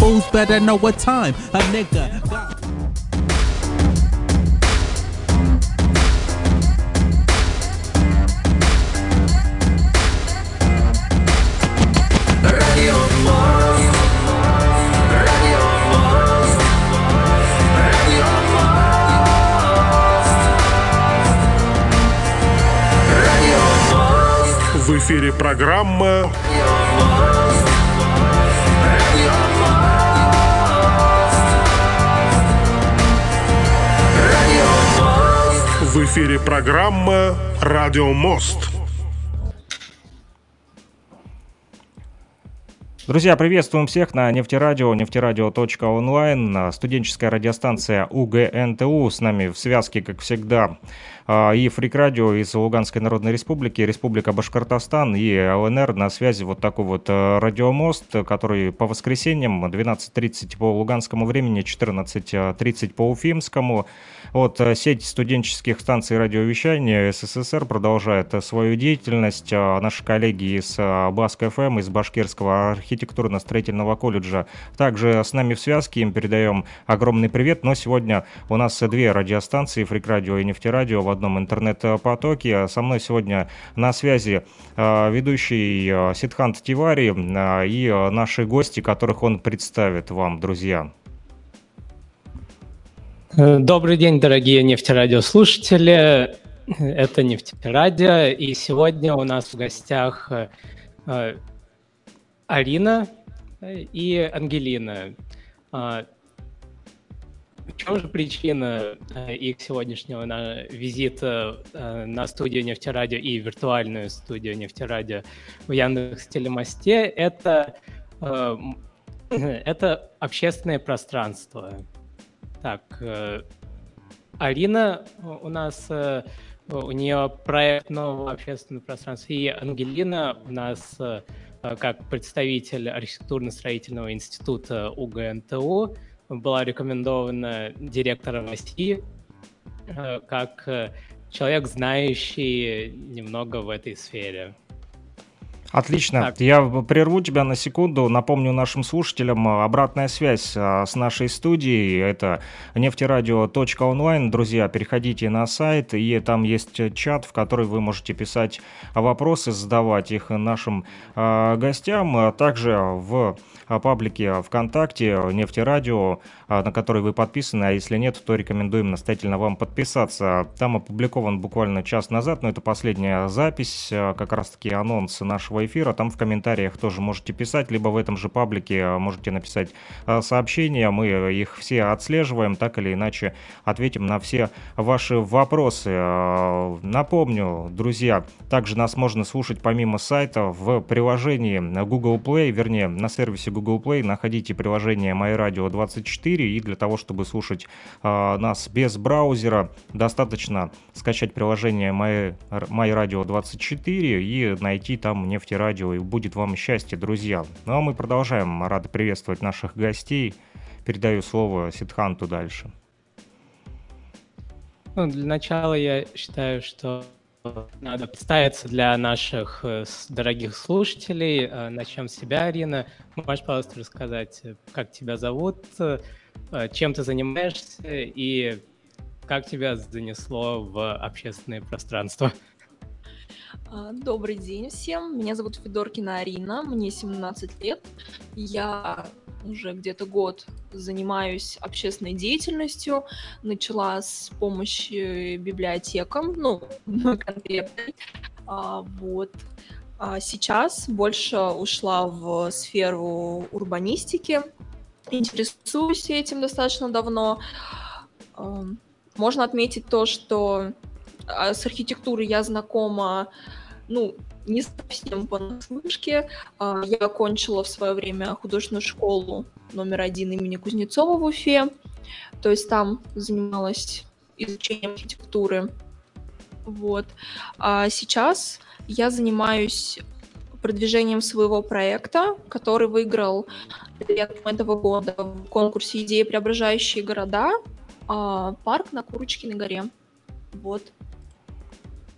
fools better know what time a nigga got. В эфире программа В эфире программа «Радио Мост». Друзья, приветствуем всех на нефтерадио, нефтерадио.онлайн, студенческая радиостанция УГНТУ. С нами в связке, как всегда, и Фрик Радио из Луганской Народной Республики, Республика Башкортостан и ЛНР на связи вот такой вот э, радиомост, который по воскресеньям 12.30 по луганскому времени, 14.30 по уфимскому. Вот э, сеть студенческих станций радиовещания СССР продолжает э, свою деятельность. Наши коллеги из Баск ФМ, из Башкирского архитектурно-строительного колледжа также с нами в связке, им передаем огромный привет. Но сегодня у нас две радиостанции, Фрик Радио и Нефтерадио, в одном интернет-потоке. Со мной сегодня на связи а, ведущий а, Сидхант Тивари а, и наши гости, которых он представит вам, друзья. Э, добрый день, дорогие нефтерадиослушатели. Это Нефтерадио, и сегодня у нас в гостях э, Арина и Ангелина. В чем же причина э, их сегодняшнего на визита э, на студию Нефтерадио и виртуальную студию Нефтерадио в Яндекс Телемосте? Это, э, это общественное пространство. Так, Арина у нас, у нее проект нового общественного пространства, и Ангелина у нас как представитель архитектурно-строительного института УГНТУ – была рекомендована директором России э, как э, человек, знающий немного в этой сфере. Отлично. Так. Я прерву тебя на секунду. Напомню нашим слушателям э, обратная связь э, с нашей студией. Это нефтерадио.онлайн. Друзья, переходите на сайт, и там есть чат, в который вы можете писать вопросы, задавать их нашим э, гостям. Также в паблике ВКонтакте Нефтерадио, на который вы подписаны, а если нет, то рекомендуем настоятельно вам подписаться. Там опубликован буквально час назад, но это последняя запись, как раз-таки анонс нашего эфира. Там в комментариях тоже можете писать, либо в этом же паблике а, можете написать а, сообщения. Мы их все отслеживаем, так или иначе ответим на все ваши вопросы. Напомню, друзья, также нас можно слушать помимо сайта в приложении Google Play, вернее, на сервисе Google Play находите приложение MyRadio 24 и для того, чтобы слушать нас без браузера, достаточно скачать приложение My, MyRadio 24 и найти там нефть слушайте радио, и будет вам счастье, друзья. Ну а мы продолжаем. Рады приветствовать наших гостей. Передаю слово Сидханту дальше. Ну, для начала я считаю, что надо представиться для наших э, дорогих слушателей. Э, начнем с себя, Арина. Можешь, пожалуйста, рассказать, как тебя зовут, э, чем ты занимаешься и как тебя занесло в общественное пространство? А, добрый день всем. Меня зовут Федоркина Арина, мне 17 лет. Я уже где-то год занимаюсь общественной деятельностью. Начала с помощи библиотекам, ну, конкретной. А, вот. А сейчас больше ушла в сферу урбанистики. Интересуюсь этим достаточно давно. Можно отметить то, что с архитектурой я знакома ну, не совсем понаслышке. А, я окончила в свое время художественную школу номер один имени Кузнецова в Уфе. То есть там занималась изучением архитектуры. Вот. А сейчас я занимаюсь продвижением своего проекта, который выиграл летом этого года в конкурсе «Идеи, преображающие города» а, парк на Курочкиной горе. Вот.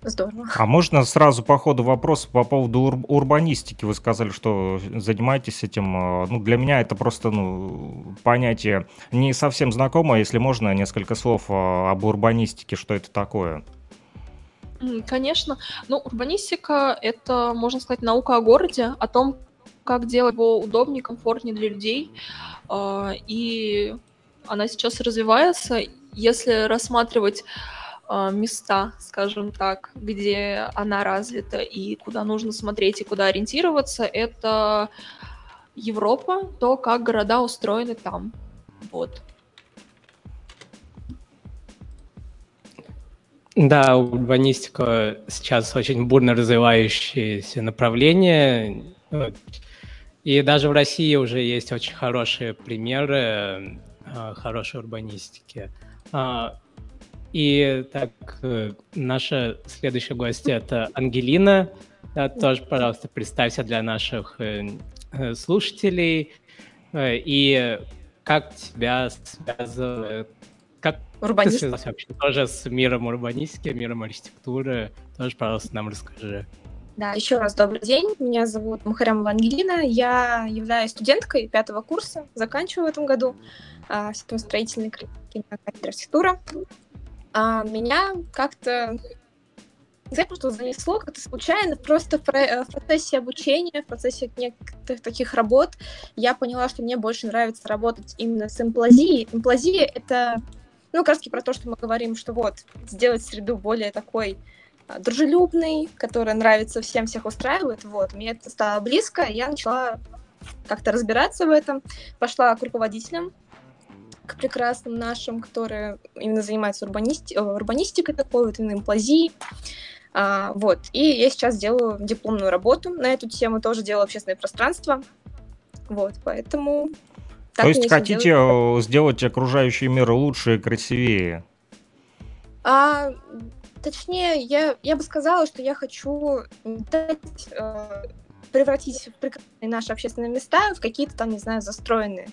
Здорово. А можно сразу по ходу вопрос по поводу ур- урбанистики? Вы сказали, что занимаетесь этим. э, Ну, для меня это просто ну, понятие не совсем знакомое. Если можно, несколько слов э, об урбанистике, что это такое? Конечно. Ну, урбанистика — это, можно сказать, наука о городе, о том, как делать его удобнее, комфортнее для людей. А, И она сейчас развивается. Если рассматривать места, скажем так, где она развита и куда нужно смотреть и куда ориентироваться, это Европа, то, как города устроены там. Вот. Да, урбанистика сейчас очень бурно развивающееся направление. И даже в России уже есть очень хорошие примеры э, хорошей урбанистики. И так, э, наша следующая гостья это Ангелина. Да, тоже, пожалуйста, представься для наших э, э, слушателей. И как тебя связывает, как ты Урбанист. связалась вообще тоже с миром урбанистики, миром архитектуры? Тоже, пожалуйста, нам расскажи. Да, еще раз добрый день. Меня зовут Мухарямова Ангелина. Я являюсь студенткой пятого курса, заканчиваю в этом году а, строительной кафедры архитектура. А, меня как-то не знаю, просто занесло как-то случайно, просто в, про- в процессе обучения, в процессе некоторых таких работ я поняла, что мне больше нравится работать именно с имплазией. Имплазия — это, ну, как раз про то, что мы говорим, что вот, сделать среду более такой а, дружелюбный, который нравится всем, всех устраивает. Вот, мне это стало близко, я начала как-то разбираться в этом, пошла к руководителям, к прекрасным нашим, которые именно занимаются урбанисти- э, урбанистикой такой, вот именно имплазией. А, вот, и я сейчас делаю дипломную работу на эту тему, тоже делаю общественное пространство. Вот, поэтому... То есть хотите делается. э, сделать окружающий мир лучше и красивее? А, точнее, я, я бы сказала, что я хочу дать, э, превратить прекрасные наши общественные места в какие-то там, не знаю, застроенные.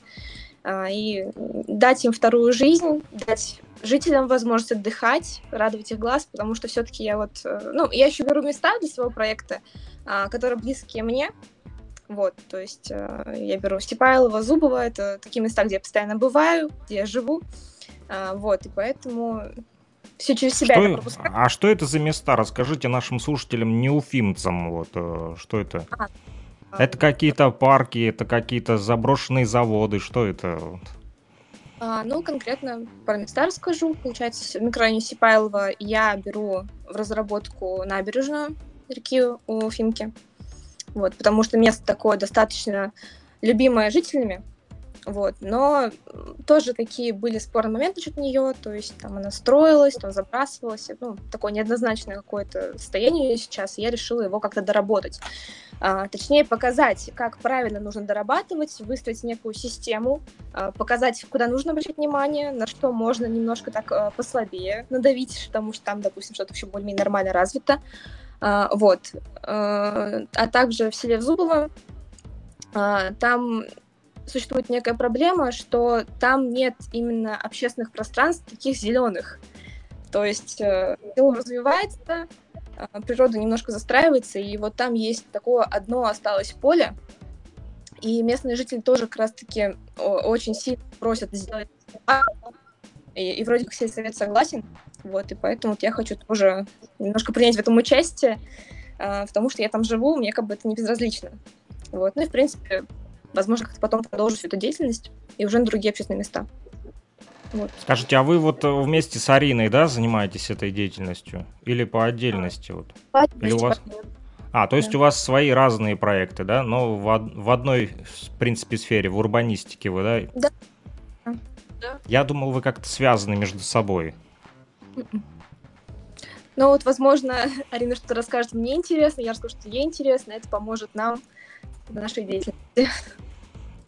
А, и дать им вторую жизнь, дать жителям возможность отдыхать, радовать их глаз, потому что все-таки я вот, э, ну, я еще беру места для своего проекта, а, которые близкие мне, вот, то есть э, я беру Степайлова, Зубова, это такие места, где я постоянно бываю, где я живу, А, вот, и поэтому все через себя Что пропускаю. а что это за места? Расскажите нашим слушателям, неуфимцам, вот, э, что это? Это какие-то парки, это какие-то заброшенные заводы, что это? А, ну, конкретно про места расскажу. Получается, в микрорайоне Сипайлова я беру в разработку набережную реки Уфимки. Вот, потому что место такое достаточно любимое жителями. Вот, но тоже такие были спорные моменты насчет нее, то есть там она строилась, там забрасывалась, ну, такое неоднозначное какое-то состояние сейчас, я решила его как-то доработать. А, точнее, показать, как правильно нужно дорабатывать, выстроить некую систему, а, показать, куда нужно обращать внимание, на что можно немножко так а, послабее надавить, потому что там, допустим, что-то еще более-менее нормально развито. А, Вот. А а также в селе Зубово а, там существует некая проблема, что там нет именно общественных пространств таких зеленых. То есть э, село развивается, а, природа немножко застраивается, и вот там есть такое одно осталось поле, и местные жители тоже как раз-таки очень сильно просят сделать и, и вроде как сельсовет согласен, вот, и поэтому вот я хочу тоже немножко принять в этом участие, а, потому что я там живу, мне как бы это не безразлично. Вот, ну и в принципе, возможно, как-то потом продолжу всю эту деятельность и уже на другие общественные места. Вот. Скажите, а вы вот э, вместе с Ариной, да, занимаетесь этой деятельностью? Или по отдельности? Вот? Или у вас- А, то есть Да. у вас свои разные проекты, да, но в, в одной, в принципе, сфере, в урбанистике вы, да? Да. Да. Я думал, вы как-то связаны между собой. Ну вот, возможно, Арина что-то расскажет мне интересно, я расскажу, что ей интересно, это поможет нам нашей деятельности.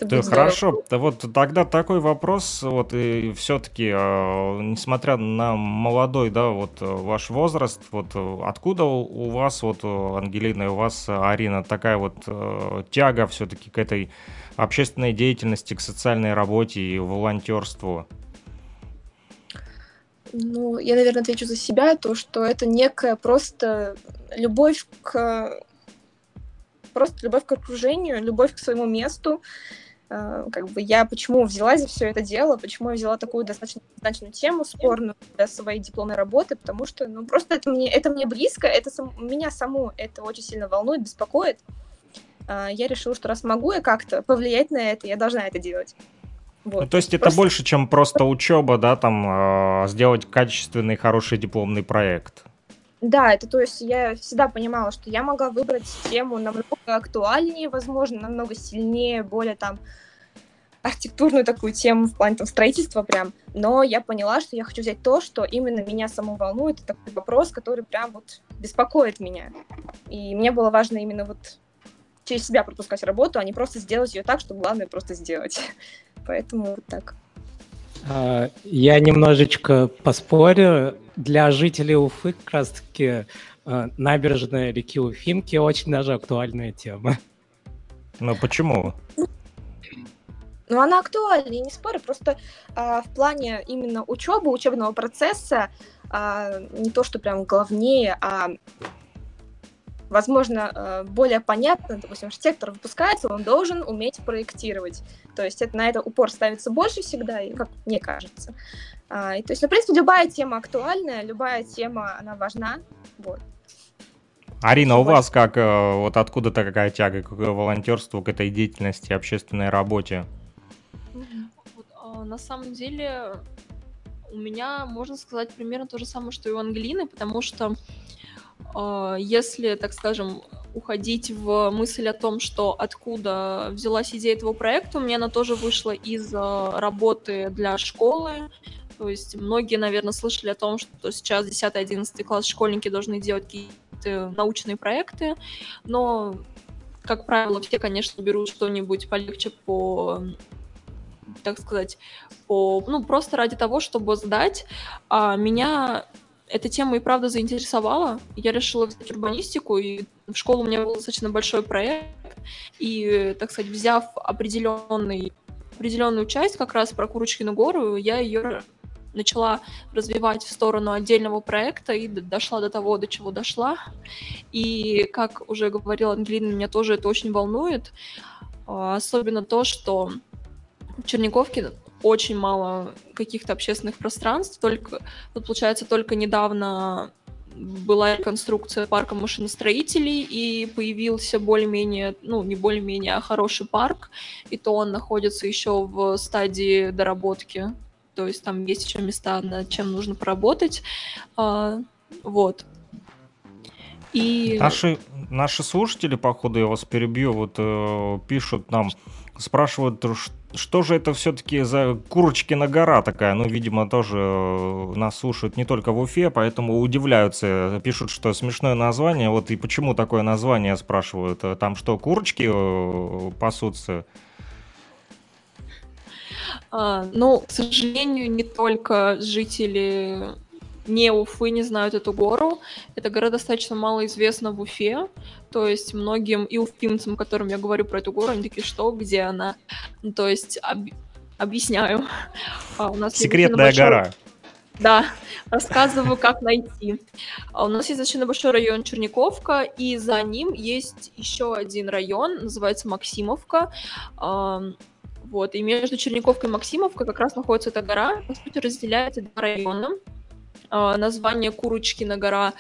Да, хорошо. Да вот тогда такой вопрос, вот и все-таки, несмотря на молодой, да, вот э, ваш возраст, вот э, откуда у вас, вот э, Ангелина и у вас, э, Арина, такая вот э, тяга все-таки к этой общественной деятельности, к социальной работе и волонтерству? Ну, я, наверное, отвечу за себя, то, что это некая просто любовь к... Просто любовь к окружению, любовь к своему месту. Э, как бы я почему взялась за все это дело, почему я взяла такую достаточно значную тему, спорную для своей дипломной работы, потому что, ну, просто это мне, это мне близко, это сам, меня саму это очень сильно волнует, беспокоит. Э, я решила, что раз могу я как-то повлиять на это, я должна это делать. Вот. Ну, то есть это просто... больше, чем просто учеба, да, там э, сделать качественный, хороший дипломный проект. Да, это то есть я всегда понимала, что я могла выбрать тему намного актуальнее, возможно, намного сильнее, более там архитектурную такую тему в плане там строительства прям, но я поняла, что я хочу взять то, что именно меня саму волнует, это такой вопрос, который прям вот беспокоит меня. И мне было важно именно вот через себя пропускать работу, а не просто сделать ее так, что главное просто сделать. Поэтому вот так. А, я немножечко поспорю. Для жителей Уфы как раз-таки а, набережная реки Уфимки очень даже актуальная тема. Ну почему? Ну, она актуальна, я не спорю, просто э, в плане именно учебы, учебного процесса, э, не то, что прям главнее, а возможно, э, более понятно, допустим, архитектор выпускается, он должен уметь проектировать. То есть это, на это упор ставится больше всегда, как мне кажется. А, и, то есть, ну, в принципе, любая тема актуальная, любая тема, она важна. Вот. Арина, у вас как, э, вот откуда-то какая тяга к волонтерству, к этой деятельности, общественной работе? Вот, а, на самом деле у меня, можно сказать, примерно то же самое, что и у Ангелины, потому что если, так скажем, уходить в мысль о том, что откуда взялась идея этого проекта, у меня она тоже вышла из а, работы для школы. То есть многие, наверное, слышали о том, что сейчас 10-11 класс школьники должны делать какие-то научные проекты, но, как правило, все, конечно, берут что-нибудь полегче по так сказать, по, ну, просто ради того, чтобы сдать. А меня эта тема и правда заинтересовала. Я решила взять урбанистику, и в школу у меня был достаточно большой проект. И, так сказать, взяв определенный, определенную часть как раз про Курочкину гору, я ее начала развивать в сторону отдельного проекта и дошла до того, до чего дошла. И, как уже говорила Ангелина, меня тоже это очень волнует. А, особенно то, что в Черниковке очень мало каких-то общественных пространств. Только, вот получается, только недавно была реконструкция парка машиностроителей, и появился более-менее, ну, не более-менее, а хороший парк, и то он находится еще в стадии доработки, то есть там есть еще места, над чем нужно поработать, а, вот. И... Наши, наши слушатели, походу, я вас перебью, вот э, пишут нам, спрашивают, что же это все-таки за Курочкина гора такая? Ну, видимо, тоже э, нас слушают не только в Уфе, поэтому удивляются, пишут, что смешное название. Вот и почему такое название спрашивают? Там что, курочки э, пасутся? А, ну, к сожалению, не только жители не Уфы не знают эту гору. Эта гора достаточно мало известна в Уфе. То есть многим и уфимцам, которым я говорю про эту гору, они такие, что, где она? Ну, то есть об... объясняю. А у нас Секретная большой... гора. Да, рассказываю, как найти. А у нас есть достаточно большой район Черниковка, и за ним есть еще один район, называется Максимовка. Вот, и между Черниковкой и Максимовкой как раз находится эта гора. По сути, разделяется два района. А, название Курочкина гора.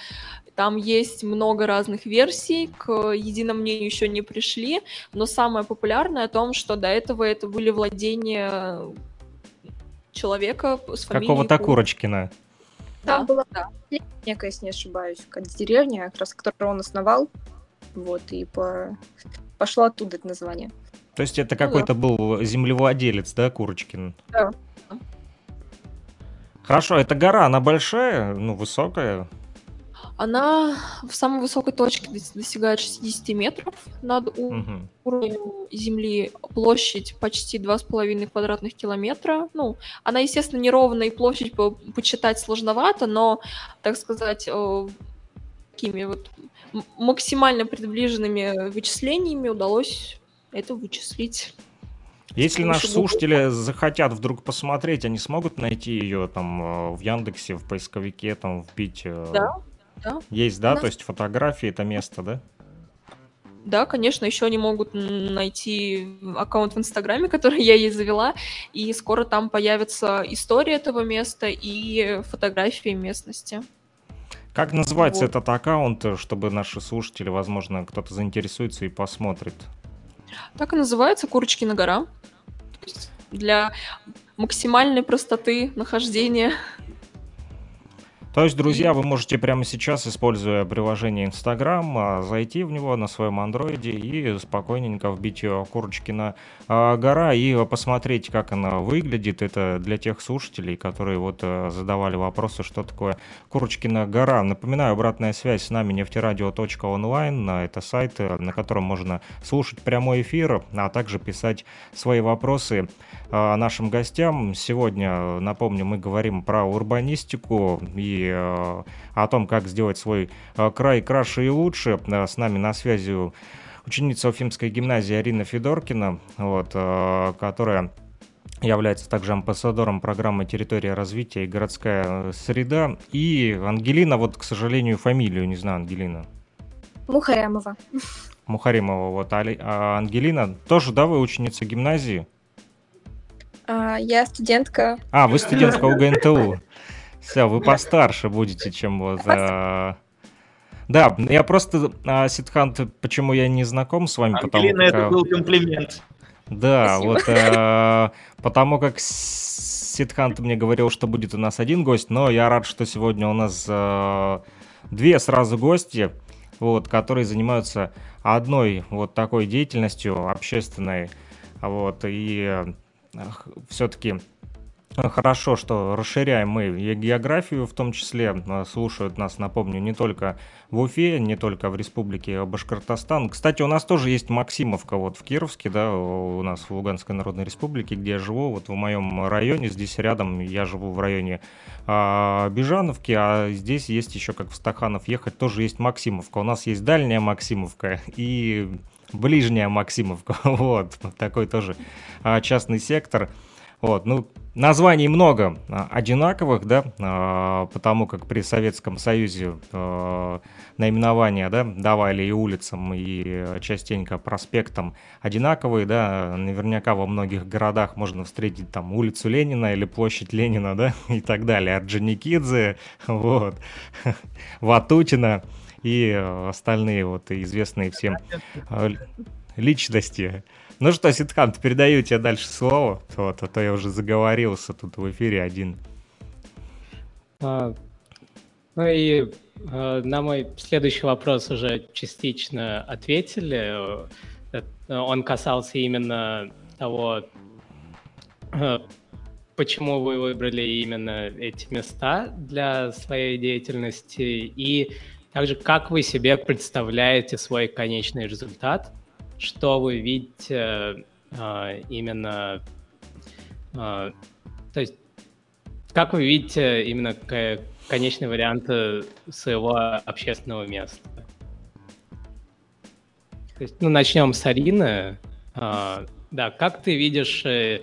Там есть много разных версий, к единому мнению еще не пришли, но самое популярное о том, что до этого это были владения человека с фамилией Какого-то Курочкина. Там да, была да. некая, если не ошибаюсь, как деревня, как раз которую он основал. Вот, и по... пошло оттуда это название. То есть это ну, какой-то да. был землевладелец, да, Курочкин? Да. Хорошо, эта гора, она большая, ну, высокая? Она в самой высокой точке достигает 60 метров над угу. уровнем земли. Площадь почти 2,5 квадратных километра. Ну, она, естественно, неровная, и площадь по почитать сложновато, но, так сказать, э, такими вот максимально приближенными вычислениями удалось это вычислить. Если наши слушатели захотят вдруг посмотреть, они смогут найти ее там э, в Яндексе, в поисковике, там вбить. Э, да, да. Есть, да, то есть фотографии это место, да? Да, конечно, еще они могут найти аккаунт в Инстаграме, который я ей завела, и скоро там появится история этого места и фотографии местности. Как называется вот. этот аккаунт, чтобы наши слушатели, возможно, кто-то заинтересуется и посмотрит? Так и называется «Курочкина гора». Для максимальной простоты нахождения то есть, друзья, вы можете прямо сейчас, используя приложение Instagram, а, зайти в него на своем андроиде и спокойненько вбить Курочкина а, гора и посмотреть, как она выглядит. Это для тех слушателей, которые вот э, задавали вопросы, что такое Курочкина гора. Напоминаю, обратная связь с нами нефтерадио.онлайн. Это сайт, э, на котором можно слушать прямой эфир, а также писать свои вопросы а, нашим гостям. Сегодня, напомню, мы говорим про урбанистику и Э, о том, как сделать свой э, край краше и лучше. Э, с нами на связи ученица Уфимской гимназии Арина Федоркина, вот, которая является также амбассадором программы «Территория развития и городская среда». И Ангелина, вот, к сожалению, фамилию не знаю, Ангелина. Мухаремова. Мухаремова, вот. А Ангелина тоже, да, вы ученица гимназии? А, я студентка. А, вы студентка УГНТУ. Все, вы постарше будете, чем вот... А... Да, я просто, а, Сидхант, почему я не знаком с вами, Ангелина, потому как... это был комплимент. Да, Спасибо. вот а, потому как Сидхант мне говорил, что будет у нас один гость, но я рад, что сегодня у нас а, две сразу гости, вот, которые занимаются одной вот такой деятельностью общественной, вот, и все-таки Хорошо, что расширяем мы географию, в том числе э, слушают нас, напомню, не только в Уфе, не только в республике Башкортостан. Кстати, у нас тоже есть Максимовка вот в Кировске, да, у нас в Луганской Народной Республике, где я живу, вот в моем районе, здесь рядом, я живу в районе а, Бежановки, а здесь есть еще, как в Стаханов ехать, тоже есть Максимовка. У нас есть дальняя Максимовка и ближняя Максимовка, вот, такой тоже а, частный сектор. Вот, ну, названий много а, одинаковых, да, а, потому как при Советском Союзе а, наименования, да, давали и улицам, и частенько проспектам одинаковые, да, наверняка во многих городах можно встретить там улицу Ленина или площадь Ленина, да, и так далее, Орджоникидзе, вот, Ватутина и остальные вот известные всем личности. Ну что, Ситхан, передаю тебе дальше слово, вот, а то я уже заговорился тут в эфире один. А, ну и а, на мой следующий вопрос уже частично ответили. Э, он касался именно того, э, почему вы выбрали именно эти места для своей деятельности и также как вы себе представляете свой конечный результат – что вы видите э, именно, э, то есть как вы видите именно конечный вариант своего общественного места? То есть, ну, начнем с Арины. Да, как ты видишь, э,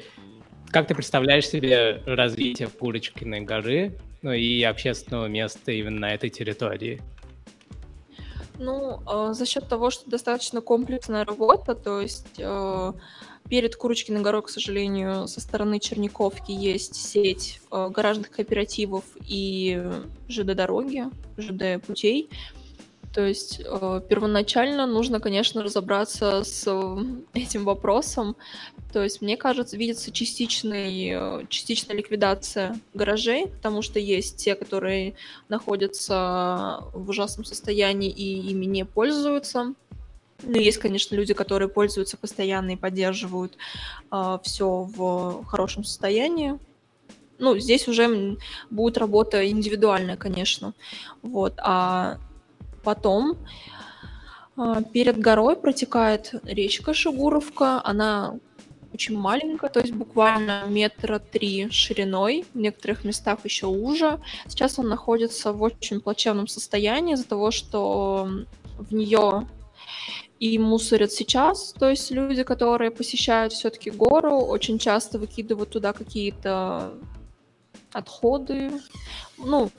как ты представляешь себе развитие Курочкиной горы, ну и общественного места именно на этой территории? Ну, э, за счет того, что достаточно комплексная работа, то есть э, перед Курочкиной горой, к сожалению, со стороны Черниковки есть сеть э, гаражных кооперативов и ЖД-дороги, ЖД-путей. То есть первоначально нужно, конечно, разобраться с этим вопросом. То есть, мне кажется, видится частичный, э, частичная ликвидация гаражей, потому что есть те, которые находятся в ужасном состоянии и ими не пользуются. Ну, есть, конечно, люди, которые пользуются постоянно и поддерживают э, все в хорошем состоянии. Ну, здесь уже будет работа индивидуальная, конечно. Вот. А Потом а, перед горой протекает речка Шигуровка. Она очень маленькая, то есть буквально метра три шириной, в некоторых местах еще уже. Сейчас он находится в очень плачевном состоянии из-за того, что в нее и мусорят сейчас. То есть люди, которые посещают все-таки гору, очень часто выкидывают туда какие-то отходы. Ну,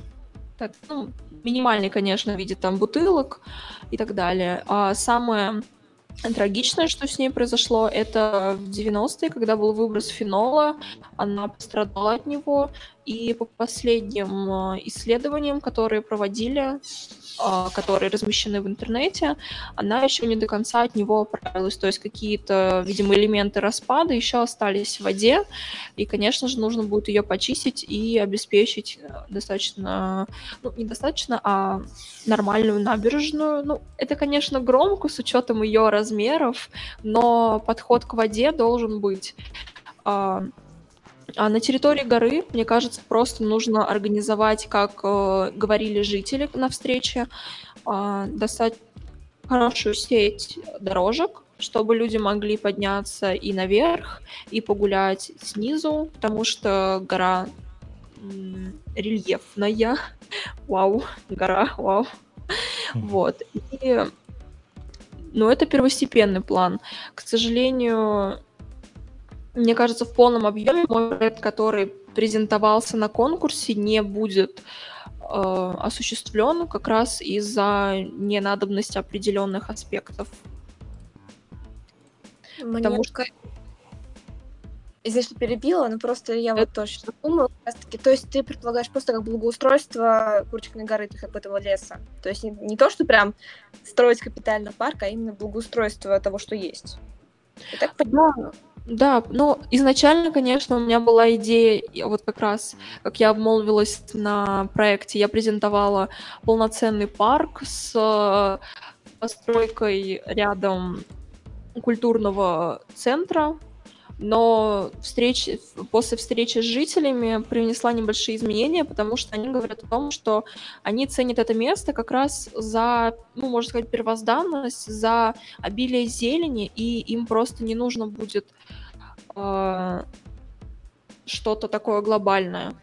так, ну, минимальный, конечно, в виде там бутылок и так далее. А самое Трагичное, что с ней произошло, это в 90-е, когда был выброс фенола, она пострадала от него, и по последним э, исследованиям, которые проводили, а, которые размещены в интернете, она еще не до конца от него оправилась. То есть какие-то, видимо, элементы распада еще остались в воде, и, конечно же, нужно будет ее почистить и обеспечить э, достаточно, ну, недостаточно, а нормальную набережную. Ну, это, конечно, громко с учетом ее размеров, но подход к воде должен быть. А, на территории горы, мне кажется, просто нужно организовать, как э, говорили жители на встрече, э, достать хорошую сеть дорожек, чтобы люди могли подняться и наверх, и погулять снизу, потому что гора рельефная. Вау, гора, вау. Вот. И, ну, это первостепенный план. К сожалению, мне кажется, в полном объеме мой проект, который презентовался на конкурсе, не будет э, осуществлен как раз из-за ненадобности определенных аспектов. Мне Потому что Извини, что перебила, но просто я вот тоже думала, как раз таки, то есть ты предполагаешь просто как благоустройство Курчиной горы, как этого леса. То есть не, не то, что прям строить капитально парк, а именно благоустройство того, что есть. Я так понимаю. Да, ну, изначально, конечно, у меня была идея, вот как раз, как я обмолвилась на проекте, я презентовала полноценный парк с э, постройкой рядом культурного центра, но встреч, после встречи с жителями принесла небольшие изменения, потому что они говорят о том, что они ценят это место как раз за, ну, можно сказать, первозданность, за обилие зелени, и им просто не нужно будет э, что-то такое глобальное.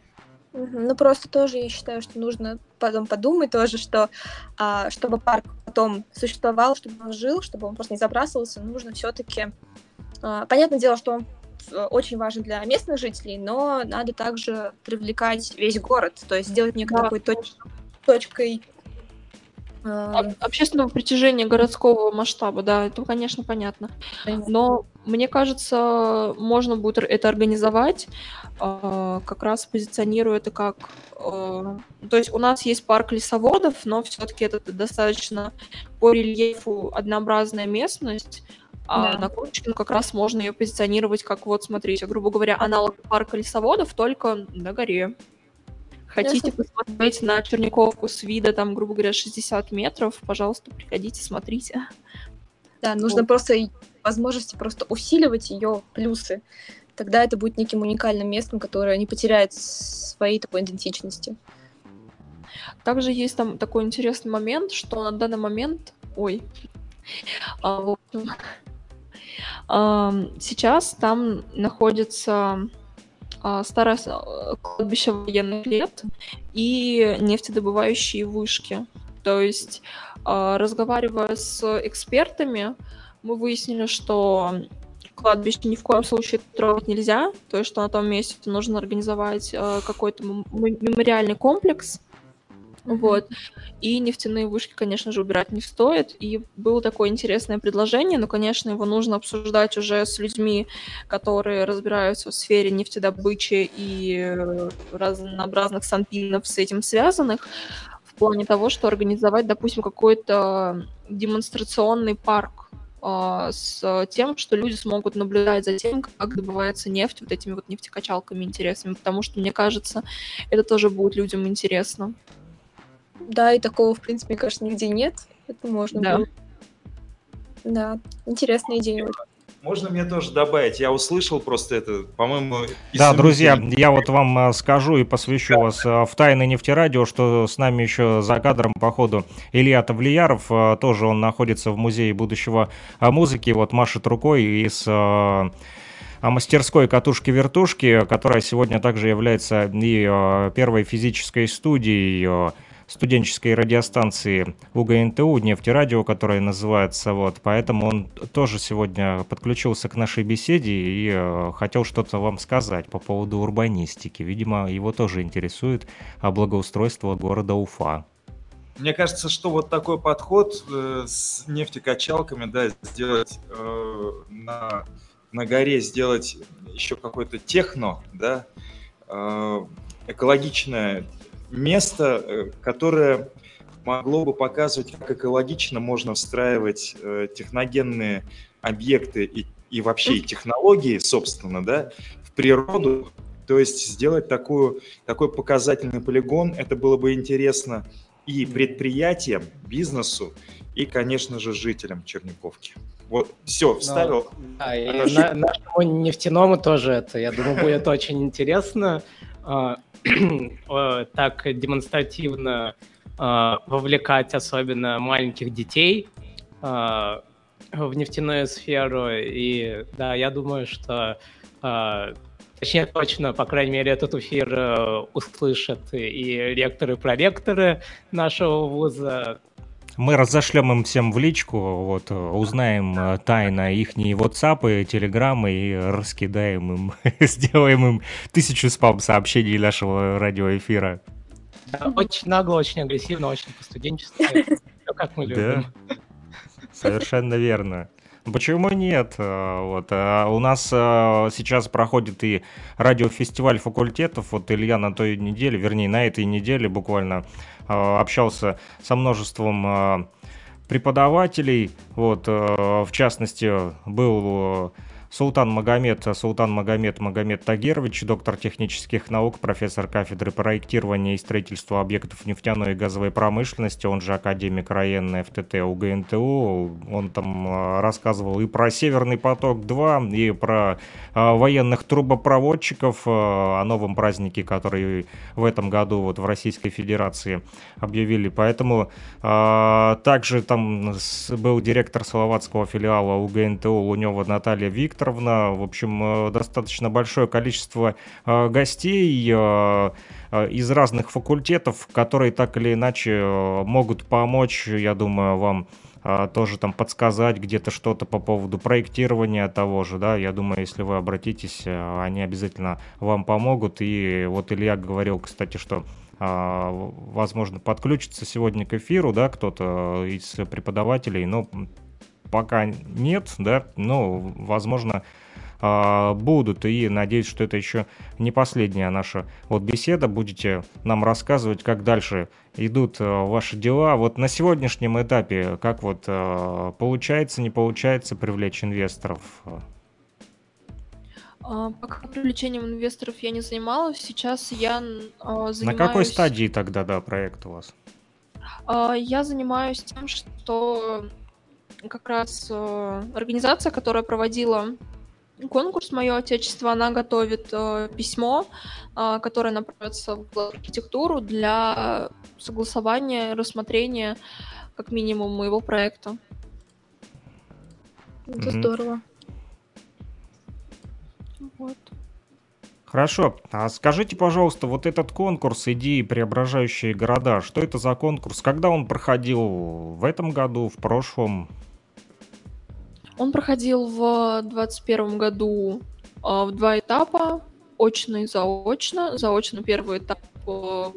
Ну, просто тоже я считаю, что нужно потом подумать тоже, что а, чтобы парк потом существовал, чтобы он жил, чтобы он просто не забрасывался, нужно все-таки а, понятное дело, что он э, очень важен для местных жителей, но надо также привлекать весь город, то есть сделать некой да. такой точ точкой а, общественного притяжения городского масштаба, да, это, конечно, понятно. Но мне кажется, можно будет это организовать, а, как раз позиционируя это как... то есть у нас есть парк лесоводов, но все-таки это достаточно по рельефу однообразная местность, а да. на Курочкину как раз можно ее позиционировать как вот, смотрите, грубо говоря, аналог парка лесоводов, только на горе. Хотите посмотреть на Черниковку с вида, там, грубо говоря, 60 метров, пожалуйста, приходите, смотрите. Да, нужно вот. просто возможности просто усиливать ее плюсы. Тогда это будет неким уникальным местом, которое не потеряет своей такой идентичности. Также есть там такой интересный момент, что на данный момент... Ой. А, в общем, Сейчас там находится а, старое кладбище военных лет и нефтедобывающие вышки. То есть, а, разговаривая с экспертами, мы выяснили, что кладбище ни в коем случае трогать нельзя, то есть что на том месте нужно организовать а, какой-то мемориальный комплекс, вот. И нефтяные вышки, конечно же, убирать не стоит. И было такое интересное предложение, но, конечно, его нужно обсуждать уже с людьми, которые разбираются в сфере нефтедобычи и разнообразных санпинов с этим связанных, в плане того, что организовать, допустим, какой-то демонстрационный парк а, с тем, что люди смогут наблюдать за тем, как добывается нефть вот этими вот нефтекачалками интересными, потому что, мне кажется, это тоже будет людям интересно. Да, и такого, в принципе, мне кажется, нигде нет. Это можно да. Было. Да, интересная идея. Можно мне тоже добавить? Я услышал просто это, по-моему... Да, друзья, я вот вам э, скажу и посвящу вас э, в тайны нефтерадио, что с нами еще за кадром, по ходу, Илья Тавлияров, э, тоже он находится в Музее будущего музыки, вот машет рукой из мастерской катушки-вертушки, которая сегодня также является и первой физической студией студенческой радиостанции УГНТУ, нефтерадио, которая называется, вот, поэтому он тоже сегодня подключился к нашей беседе и э, хотел что-то вам сказать по поводу урбанистики. Видимо, его тоже интересует благоустройство города Уфа. Мне кажется, что вот такой подход э, с нефтекачалками, да, сделать э, на, на горе, сделать еще какое-то техно, да, э, экологичное место, э, которое могло бы показывать, как экологично можно встраивать э, техногенные объекты и, и вообще и технологии, собственно, да, в природу. То есть сделать такую, такой показательный полигон, это было бы интересно и предприятиям, бизнесу, и, конечно же, жителям Черниковки. Вот, все, вставил. Ну, да, и на, нашему нефтяному тоже это, я думаю, будет очень интересно так демонстративно а, вовлекать особенно маленьких детей а, в нефтяную сферу. И да, я думаю, что Точнее, точно, по крайней мере, этот эфир э, услышат и ректоры, и проректоры нашего вуза. Мы разошлем им всем в личку, вот, узнаем э, тайно их WhatsApp и телеграммы и раскидаем им, сделаем им тысячу спам-сообщений нашего радиоэфира. Да, очень нагло, очень агрессивно, очень по-студенчески. как мы любим. Да, совершенно верно. Почему нет? Э, вот. А у нас э, сейчас проходит и радиофестиваль факультетов. Вот Илья на той неделе, вернее, на этой неделе буквально э, общался со множеством преподавателей. Вот, в частности, был Султан Магомед, Султан Магомед Магомед Тагирович, доктор технических наук, профессор кафедры проектирования и строительства объектов нефтяной и газовой промышленности, он же академик РАЕН ФТТ УГНТУ. Он там а, рассказывал и про Северный поток-2, и про а, военных трубопроводчиков, а, о новом празднике, который в этом году вот в Российской Федерации объявили. Поэтому также там был директор словацкого филиала УГНТУ Лунева Наталья Викторовна, Викторовна. В общем, э, достаточно большое количество э, гостей э, из разных факультетов, которые так или иначе могут помочь, я думаю, вам тоже там подсказать где-то что-то по поводу проектирования того же, да, я думаю, если вы обратитесь, они обязательно вам помогут, и вот Илья говорил, кстати, что возможно, подключится сегодня к эфиру, да, кто-то из преподавателей, но пока нет, да, но, возможно, а, будут. И надеюсь, что это еще не последняя наша вот беседа. Будете нам рассказывать, как дальше идут а, ваши дела. Вот на сегодняшнем этапе, как вот а, получается, не получается привлечь инвесторов? Пока привлечением инвесторов я не занималась. Сейчас я занимаюсь... На какой стадии тогда, да, проект у вас? Я занимаюсь тем, что как раз э, организация, которая проводила конкурс «Мое Отечество», она готовит э, письмо, э, которое направится в архитектуру для согласования, рассмотрения, как минимум, моего проекта. Это mm-hmm. здорово. Хорошо. А скажите, пожалуйста, вот этот конкурс «Идеи, преображающие города», что это за конкурс? Когда он проходил? В этом году, в прошлом? Он проходил в 2021 году а, в два этапа, очно и заочно. Заочно первый этап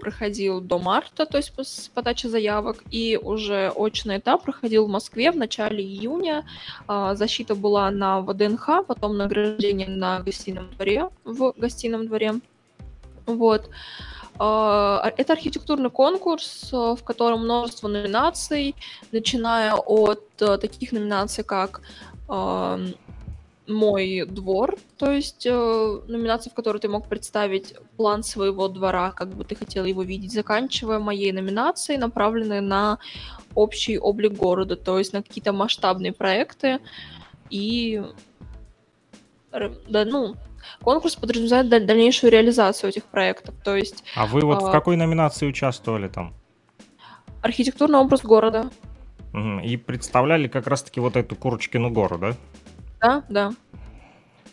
проходил до марта, то есть с подачи заявок, и уже очный этап проходил в Москве в начале июня. А, защита была на ВДНХ, потом награждение на гостином дворе, в гостином дворе. Вот. А, это архитектурный конкурс, э, в котором множество номинаций, начиная от э, таких номинаций, как мой двор, то есть э, номинация, в которой ты мог представить план своего двора, как бы ты хотел его видеть, заканчивая моей номинацией, направленной на общий облик города, то есть на какие-то масштабные проекты. И да, ну, конкурс подразумевает дальнейшую реализацию этих проектов. То есть, а вы вот а, в какой номинации участвовали там? Архитектурный образ города. И представляли как раз-таки вот эту Курочкину гору, да? Да, да.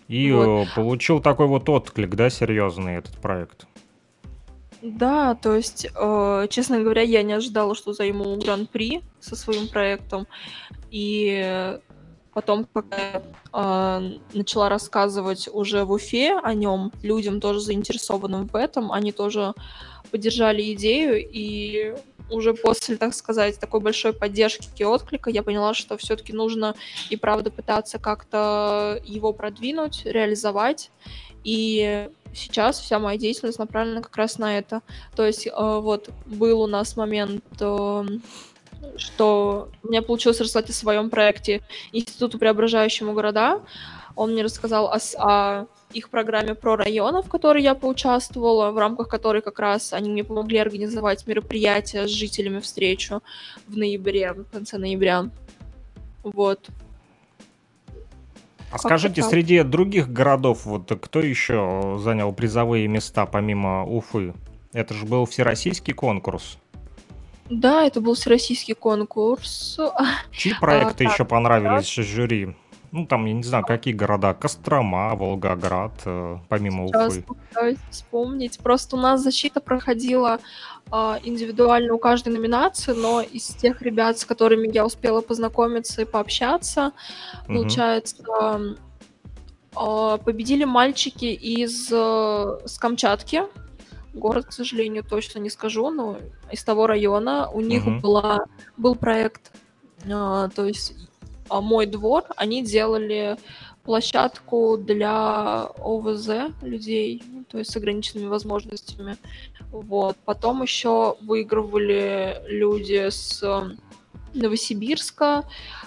И вот. Э, получил такой вот отклик, да, серьезный этот проект? Да, то есть, э, честно говоря, я не ожидала, что займу гран-при со своим проектом. И потом, когда я э, начала рассказывать уже в Уфе о нем людям, тоже заинтересованным в этом, они тоже поддержали идею, и уже после, так сказать, такой большой поддержки и отклика я поняла, что все-таки нужно и правда пытаться как-то его продвинуть, реализовать. И сейчас вся моя деятельность направлена как раз на это. То есть э, вот был у нас момент, э, что у меня получилось рассказать о своем проекте Институту преображающему города. Он мне рассказал о, о их программе про районы, в которой я поучаствовала, в рамках которой как раз они мне помогли организовать мероприятие с жителями встречу в ноябре, в конце ноября. Вот. А скажите, среди других городов, вот кто еще занял призовые места помимо Уфы? Это же был всероссийский конкурс. Да, это был всероссийский конкурс. Чьи проекты а, еще так, понравились да. жюри? Ну, там, я не знаю, какие города. Кострома, Волгоград, э, помимо Сейчас Уфы. вспомнить. Просто у нас защита проходила э, индивидуально у каждой номинации, но из тех ребят, с которыми я успела познакомиться и пообщаться, угу. получается, э, победили мальчики из э, с Камчатки. Город, к сожалению, точно не скажу, но из того района у них угу. была, был проект, э, то есть а, мой двор, они делали площадку для ОВЗ людей, то есть с ограниченными возможностями. Вот. Потом еще выигрывали люди с Новосибирска,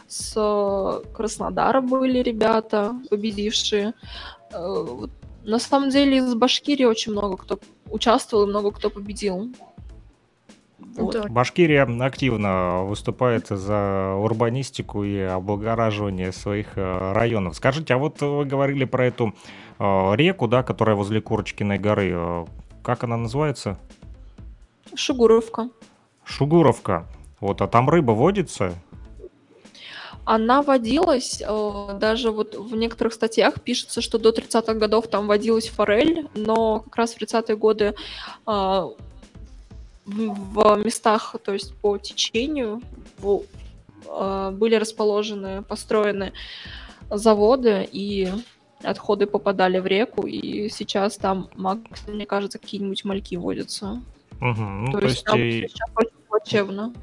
с Краснодара были ребята, победившие. Э, на самом деле из Башкирии очень много кто участвовал и много кто победил. Вот. Башкирия активно выступает за урбанистику и облагораживание своих э, районов. Скажите, а вот вы говорили про эту э, реку, да, которая возле Курочкиной горы. Э, как она называется? Шугуровка. Шугуровка. Вот, а там рыба водится? Она водилась, даже вот в некоторых статьях пишется, что до 30-х годов там водилась форель, но как раз в 30-е годы в местах, то есть по течению, в, э, были расположены, построены заводы, и отходы попадали в реку, и сейчас там, мне кажется, какие-нибудь мальки водятся. Угу. То, то есть, есть и... сейчас очень плачевно.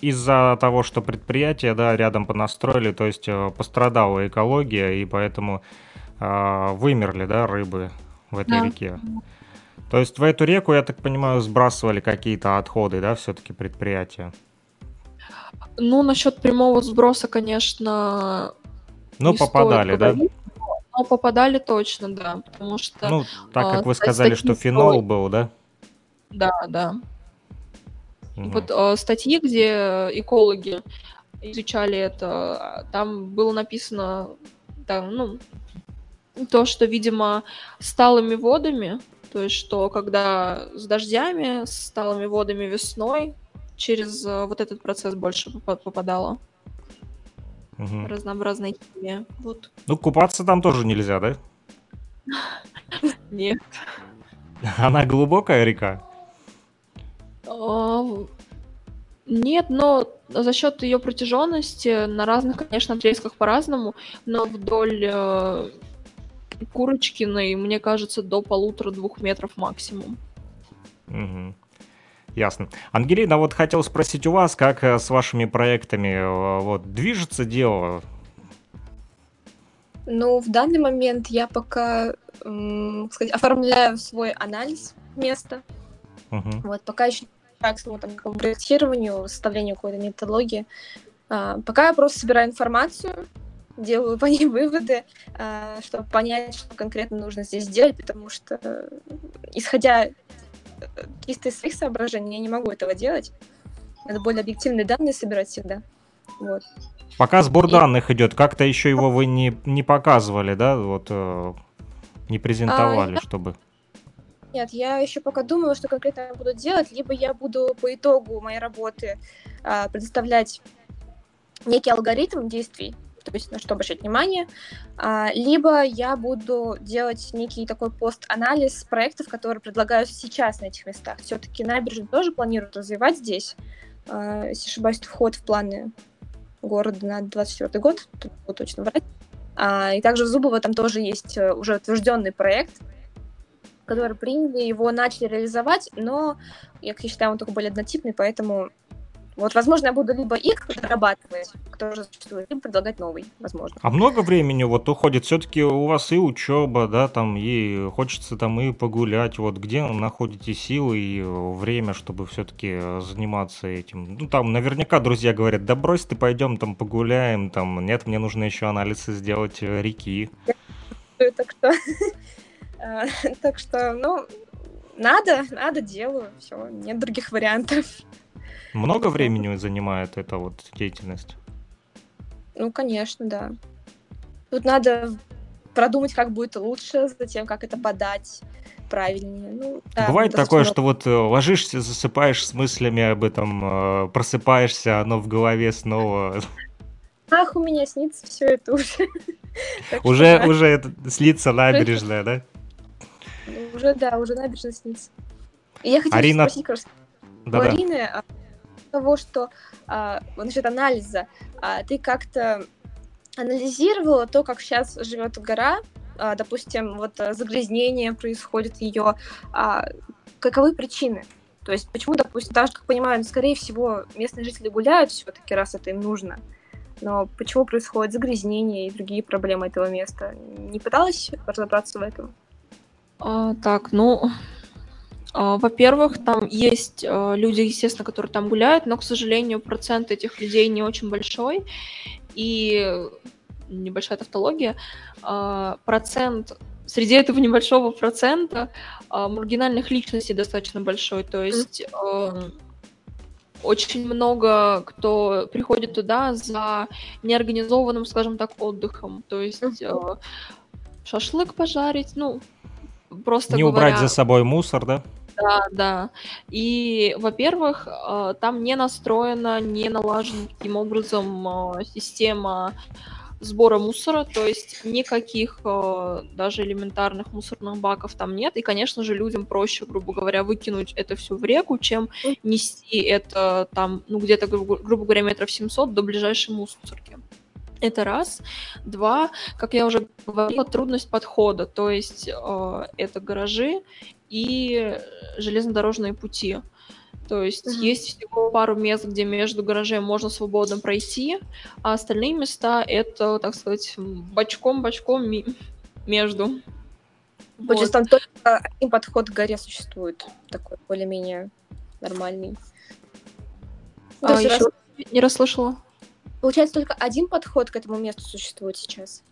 Из-за того, что предприятия, да, рядом понастроили, то есть э, пострадала экология, и поэтому э, вымерли, да, рыбы в этой да. реке. То есть в эту реку, я так понимаю, сбрасывали какие-то отходы, да, все-таки предприятия? Ну, насчет прямого сброса, конечно, Ну, попадали, да? Но попадали точно, да, потому что... Ну, так как а, вы сказали, что фенол был, да? Да, да. Угу. Вот а, статьи, где экологи изучали это, там было написано, там, ну, то, что, видимо, сталыми водами то есть, что когда с дождями, с сталыми водами весной, через э, вот этот процесс больше попадало. Угу. Разнообразная химия. Вот. Ну, купаться там тоже нельзя, да? Нет. Она глубокая река? А, нет, но за счет ее протяженности на разных, конечно, отрезках по-разному, но вдоль э, Курочкиной, мне кажется, до полутора-двух метров максимум. Угу. Ясно. Ангелина, вот хотел спросить у вас, как э, с вашими проектами э, вот, движется дело? Ну, в данный момент я пока м, сказать, оформляю свой анализ места. Угу. Вот, пока еще к своему там, проектированию, составлению какой-то методологии. А, пока я просто собираю информацию, делаю по ней выводы, а, чтобы понять, что конкретно нужно здесь делать, потому что, исходя э, чисто из своих соображений, я не могу этого делать. Надо более объективные данные собирать всегда. Вот. Пока сбор И... данных идет, как-то еще его вы не, не показывали, да, вот э, не презентовали, а, чтобы... Нет, я еще пока думаю, что конкретно я буду делать, либо я буду по итогу моей работы а, предоставлять некий алгоритм действий, то есть на что обращать внимание, а, либо я буду делать некий такой пост-анализ проектов, которые предлагаются сейчас на этих местах. Все-таки набережную тоже планируют развивать здесь. А, если ошибаюсь, вход в планы города на 24 год, тут буду точно врать. А, и также в Зубово там тоже есть э, уже утвержденный проект, который приняли, его начали реализовать, но, я считаю, он только более однотипный, поэтому вот, возможно, я буду либо их дорабатывать, кто уже существует, либо предлагать новый, возможно. А много времени вот уходит? Все-таки у вас и учеба, да, там, и хочется там и погулять. Вот где находите силы и время, чтобы все-таки заниматься этим? Ну, там наверняка друзья говорят, да брось ты, пойдем там погуляем, там, нет, мне нужно еще анализы сделать э, реки. Так что, э, так что, ну, надо, надо, делаю, все, нет других вариантов. Много времени занимает эта вот деятельность? Ну, конечно, да. Тут надо продумать, как будет лучше, затем как это подать правильнее. Ну, да, Бывает такое, много. что вот э, ложишься, засыпаешь с мыслями об этом, э, просыпаешься, оно в голове снова. Ах, у меня снится все это уже. Уже, уже это снится набережная, да? Уже, да, уже набережная снится. Я хотела спросить, у Арины, а того, что а, насчет анализа, а, ты как-то анализировала то, как сейчас живет гора, а, допустим, вот а, загрязнение происходит ее, а, каковы причины? То есть почему, допустим, даже, как понимаю, скорее всего, местные жители гуляют все-таки, раз это им нужно. Но почему происходит загрязнение и другие проблемы этого места? Не пыталась разобраться в этом? А, так, ну, во-первых, там есть а, люди, естественно, которые там гуляют, но, к сожалению, процент этих людей не очень большой. И небольшая тавтология, а, процент среди этого небольшого процента маргинальных личностей достаточно большой. То есть очень много кто приходит туда за неорганизованным, скажем так, отдыхом. То есть шашлык пожарить, ну, просто Не говоря... убрать за собой мусор, да? Да, да. И, во-первых, э, там не настроена, не налажена таким образом э, система сбора мусора, то есть никаких э, даже элементарных мусорных баков там нет. И, конечно же, людям проще, грубо говоря, выкинуть это все в реку, чем нести это там, ну, где-то, грубо говоря, метров 700 до ближайшей мусорки. Это раз. Два, как я уже говорила, трудность подхода. То есть э, это гаражи, и железнодорожные пути. То есть mm-hmm. есть всего пару мест, где между гаражей можно свободно пройти, а остальные места это, так сказать, бочком-бочком ми- между. Получается, вот. там только один подход к горе существует, такой более-менее нормальный. А, еще раз... не расслышала. Получается, только один подход к этому месту существует сейчас.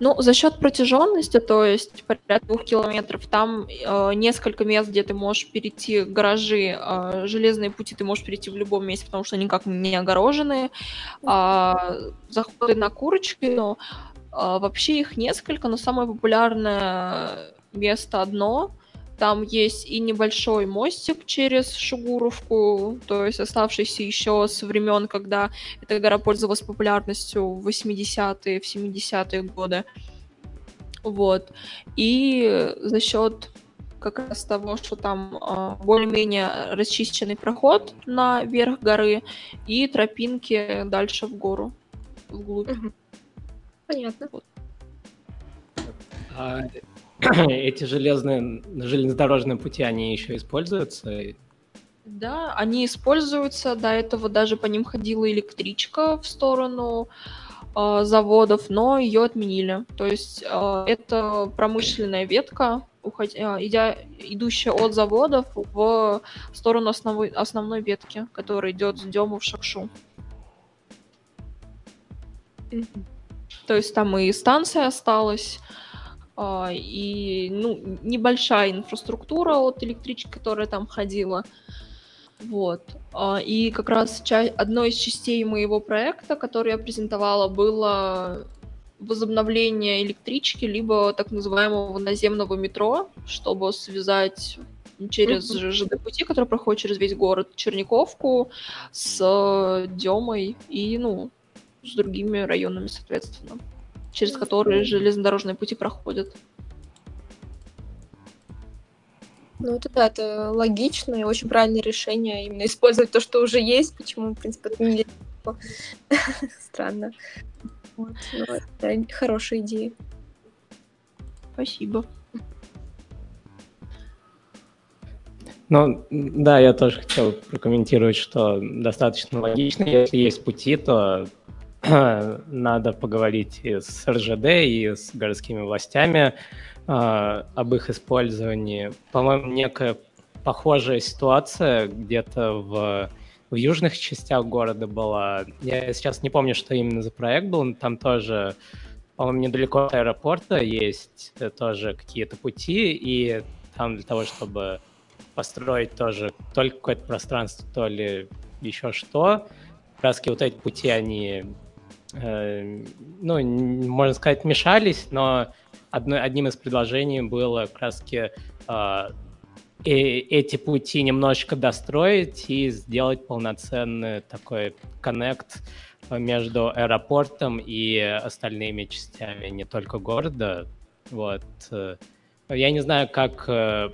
Ну, за счет протяженности, то есть порядка двух километров, там э, несколько мест, где ты можешь перейти гаражи, э, железные пути ты можешь перейти в любом месте, потому что они никак не огорожены. Э, заходы на курочки, но э, вообще их несколько, но самое популярное место одно — там есть и небольшой мостик через Шугуровку, то есть оставшийся еще со времен, когда эта гора пользовалась популярностью в 80-е, в 70-е годы. Вот. И за счет как раз того, что там э, более-менее расчищенный проход на верх горы и тропинки дальше в гору, вглубь. Угу. Понятно. Вот. А, эти железные железнодорожные пути, они еще используются? Да, они используются. До этого даже по ним ходила электричка в сторону э, заводов, но ее отменили. То есть э, это промышленная ветка, уход... э, идя... идущая от заводов в сторону основной, основной ветки, которая идет с Дему в Шакшу. Mm-hmm. То есть там и станция осталась, а, и ну, небольшая инфраструктура от электрички, которая там ходила. Вот. А, и как раз одной из частей моего проекта, который я презентовала, было возобновление электрички, либо так называемого наземного метро, чтобы связать через ЖД-пути, который проходит через весь город, Черниковку с Демой и, ну, с другими районами, соответственно, через которые железнодорожные пути проходят. Ну, это да, это логично и очень правильное решение именно использовать то, что уже есть. Почему, в принципе, это не странно. Вот, ну, это хорошая идея. Спасибо. Ну, да, я тоже хотел прокомментировать, что достаточно логично. Если есть пути, то надо поговорить и с РЖД, и с городскими властями э, об их использовании. По-моему, некая похожая ситуация где-то в, в южных частях города была. Я сейчас не помню, что именно за проект был, но там тоже, по-моему, недалеко от аэропорта есть тоже какие-то пути, и там для того, чтобы построить тоже то ли какое-то пространство, то ли еще что. Краски вот эти пути, они, э, ну, можно сказать, мешались, но одно, одним из предложений было краски э, э, эти пути немножечко достроить и сделать полноценный такой коннект между аэропортом и остальными частями, не только города. Вот. Я не знаю, как э,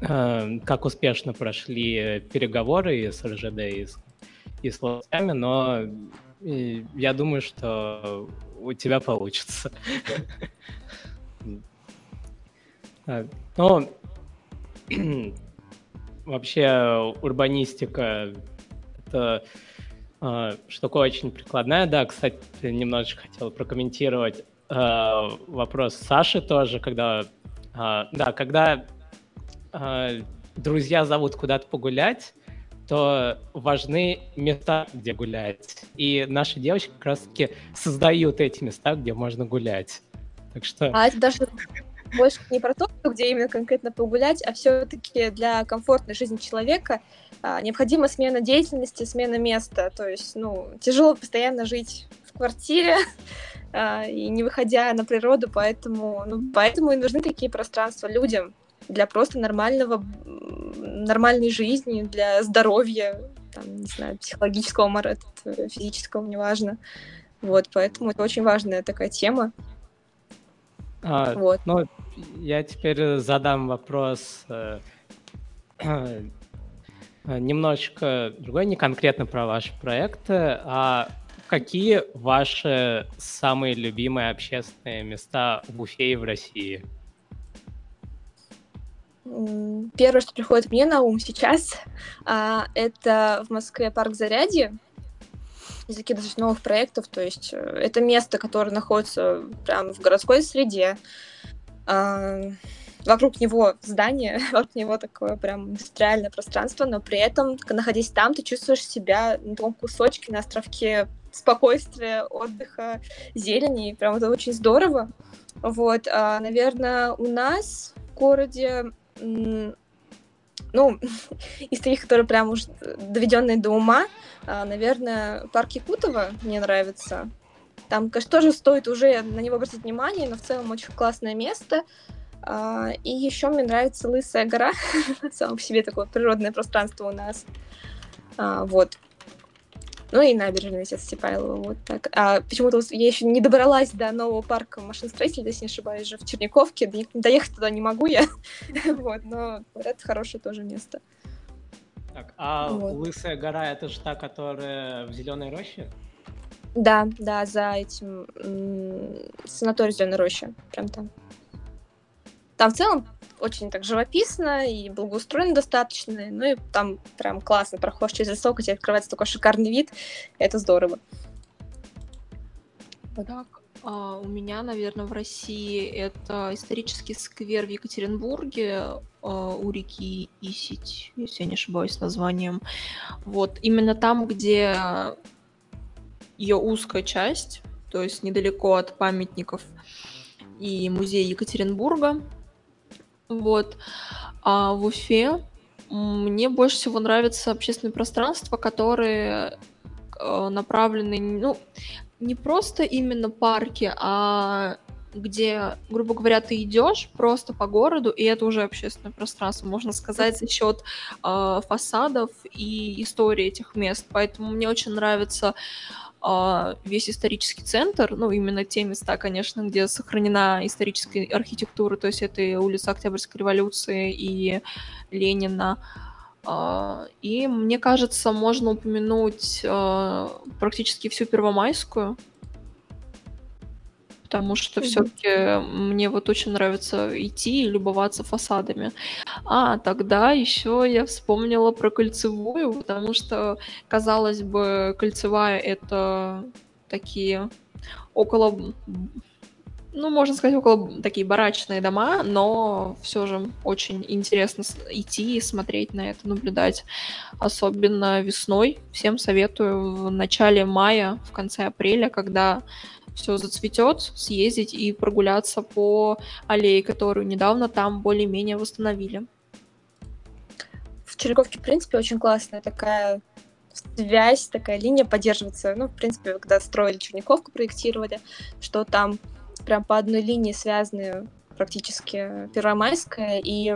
как успешно прошли переговоры с РЖД и с, и с властями, но я думаю, что у тебя получится. Ну, вообще урбанистика — это а, штука очень прикладная. Да, кстати, немножечко хотел прокомментировать а, вопрос Саши тоже, когда... А, да, когда друзья зовут куда-то погулять, то важны места, где гулять. И наши девочки как раз-таки создают эти места, где можно гулять. Так что... А это даже больше не про то, где именно конкретно погулять, а все-таки для комфортной жизни человека а, необходима смена деятельности, смена места. То есть, ну, тяжело постоянно жить в квартире а, и не выходя на природу, поэтому, ну, поэтому и нужны такие пространства людям для просто нормального, нормальной жизни, для здоровья, там, не знаю, психологического, физического, неважно. Вот, поэтому это очень важная такая тема. А, вот. Ну, я теперь задам вопрос э, э, немножечко другой, не конкретно про ваши проекты, а какие ваши самые любимые общественные места в Уфе и в России? Первое, что приходит мне на ум сейчас, а, это в Москве парк Зарядье, из таких достаточно новых проектов. То есть э, это место, которое находится прямо в городской среде. А, вокруг него здание, вокруг него такое прям индустриальное пространство, но при этом, находясь там, ты чувствуешь себя на таком кусочке, на островке спокойствия, отдыха, зелени. И прям это очень здорово. Вот, а, наверное, у нас в городе ну, из таких, которые прям уж доведенные до ума, а, наверное, парк Якутова мне нравится. Там, конечно, тоже стоит уже на него обратить внимание, но в целом очень классное место. А, и еще мне нравится Лысая гора, само по себе такое природное пространство у нас. А, вот. Ну и набережная Отец Степайлова, вот так. А почему-то я еще не добралась до нового парка машиностроителей, если не ошибаюсь, же в Черниковке. Доехать туда не могу я. вот, но это хорошее тоже место. Так, а вот. Лысая гора это же та, которая в Зеленой роще? Да, да, за этим санаторий Зеленой рощи. Прям там. Там в целом очень так живописно и благоустроено достаточно. Ну и там прям классно проходишь через лесок, у тебя открывается такой шикарный вид. Это здорово. Так, а, у меня, наверное, в России это исторический сквер в Екатеринбурге а, у реки Исить, если я не ошибаюсь названием. Вот, именно там, где ее узкая часть, то есть недалеко от памятников и музея Екатеринбурга, вот. А в Уфе мне больше всего нравятся общественные пространства, которые э, направлены, ну, не просто именно парки, а где, грубо говоря, ты идешь просто по городу, и это уже общественное пространство, можно сказать, за счет э, фасадов и истории этих мест. Поэтому мне очень нравится весь исторический центр, ну, именно те места, конечно, где сохранена историческая архитектура, то есть это и улица Октябрьской революции и Ленина. А, и мне кажется, можно упомянуть а, практически всю Первомайскую, потому что все-таки мне вот очень нравится идти и любоваться фасадами. А тогда еще я вспомнила про кольцевую, потому что, казалось бы, кольцевая это такие около ну, можно сказать, около такие барачные дома, но все же очень интересно идти и смотреть на это, наблюдать. Особенно весной. Всем советую в начале мая, в конце апреля, когда все зацветет, съездить и прогуляться по аллее, которую недавно там более-менее восстановили. В Черниковке, в принципе, очень классная такая связь, такая линия поддерживается. Ну, в принципе, когда строили Черниковку, проектировали, что там прям по одной линии связаны практически Первомайская и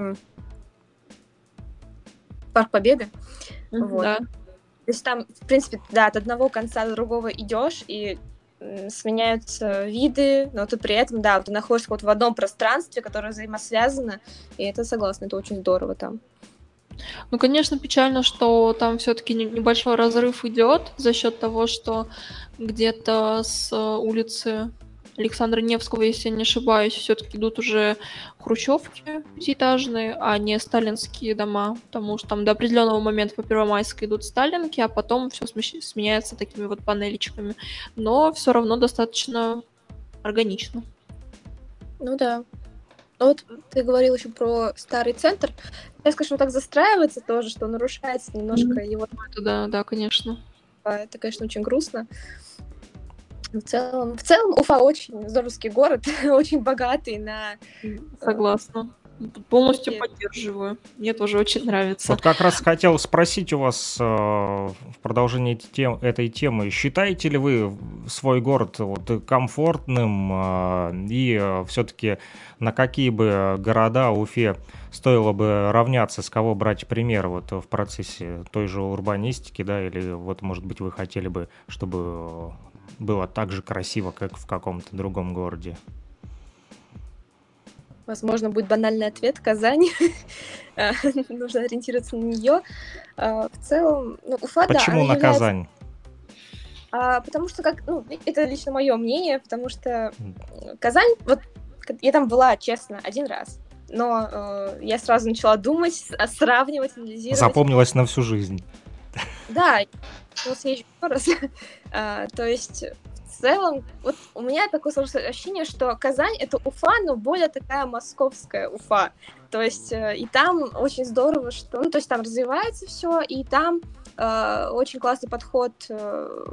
Парк Победы. Mm-hmm, вот. Да. То есть там, в принципе, да, от одного конца до другого идешь, и сменяются виды, но ты при этом, да, ты находишься вот в одном пространстве, которое взаимосвязано, и это, согласна, это очень здорово там. Ну, конечно, печально, что там все-таки небольшой разрыв идет за счет того, что где-то с улицы Александра Невского, если я не ошибаюсь, все-таки идут уже хрущевки пятиэтажные, а не сталинские дома, потому что там до определенного момента по Первомайской идут сталинки, а потом все сменяется такими вот панелечками. Но все равно достаточно органично. Ну да. Ну вот ты говорил еще про старый центр. Я скажу, так застраивается тоже, что нарушается немножко mm-hmm. его... Да, да, конечно. Это, конечно, очень грустно. В целом, в целом Уфа очень здоровский город, очень богатый на... Согласна. Полностью поддерживаю. Мне тоже очень нравится. Вот как раз хотел спросить у вас э, в продолжении тем, этой темы. Считаете ли вы свой город вот, комфортным? Э, и э, все-таки на какие бы города Уфе стоило бы равняться, с кого брать пример вот, в процессе той же урбанистики, да, или вот, может быть, вы хотели бы, чтобы было так же красиво, как в каком-то другом городе? Возможно, будет банальный ответ Казань. А, нужно ориентироваться на нее. А, в целом, ну, Уфа, Почему да, на. Казань? А, потому что, как, ну, это лично мое мнение, потому что Казань, вот я там была, честно, один раз. Но э, я сразу начала думать, сравнивать, анализировать. Запомнилась на всю жизнь. Да, съезжу еще раз. а, то есть, в целом, вот у меня такое сложное ощущение, что Казань — это Уфа, но более такая московская Уфа. То есть, э, и там очень здорово, что... Ну, то есть, там развивается все, и там э, очень классный подход э,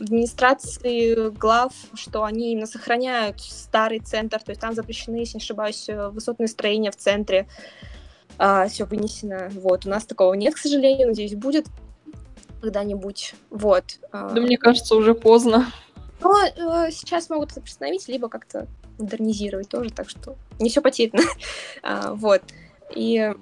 администрации глав, что они именно сохраняют старый центр, то есть там запрещены, если не ошибаюсь, э, высотные строения в центре, э, все вынесено. Вот, у нас такого нет, к сожалению, надеюсь, будет когда-нибудь. Вот. А. Да мне кажется, уже поздно. Но э, сейчас могут это приостановить, либо как-то модернизировать тоже, так что не все потеряно. а, вот. И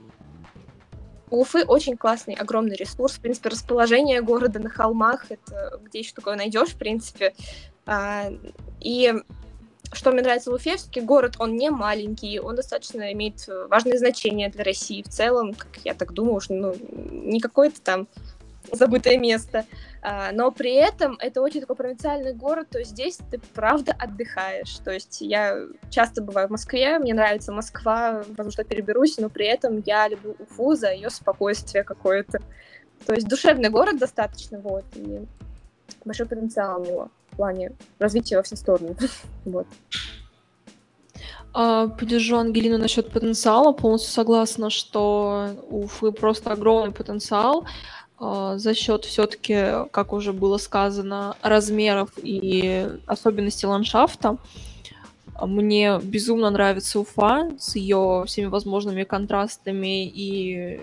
у Уфы очень классный, огромный ресурс. В принципе, расположение города на холмах, это где еще такое найдешь, в принципе. А, и что мне нравится в Уфе, все-таки город, он не маленький, он достаточно имеет важное значение для России в целом, как я так думаю, что ну, не какой-то там забытое место. А, но при этом это очень такой провинциальный город, то есть здесь ты правда отдыхаешь. То есть я часто бываю в Москве, мне нравится Москва, потому что переберусь, но при этом я люблю Уфу за ее спокойствие какое-то. То есть душевный город достаточно, вот, и большой потенциал у него в плане развития во все стороны. вот. А, поддержу Ангелину насчет потенциала, полностью согласна, что у Уфы просто огромный потенциал. А, за счет все-таки, как уже было сказано, размеров и особенностей ландшафта. Мне безумно нравится Уфа с ее всеми возможными контрастами и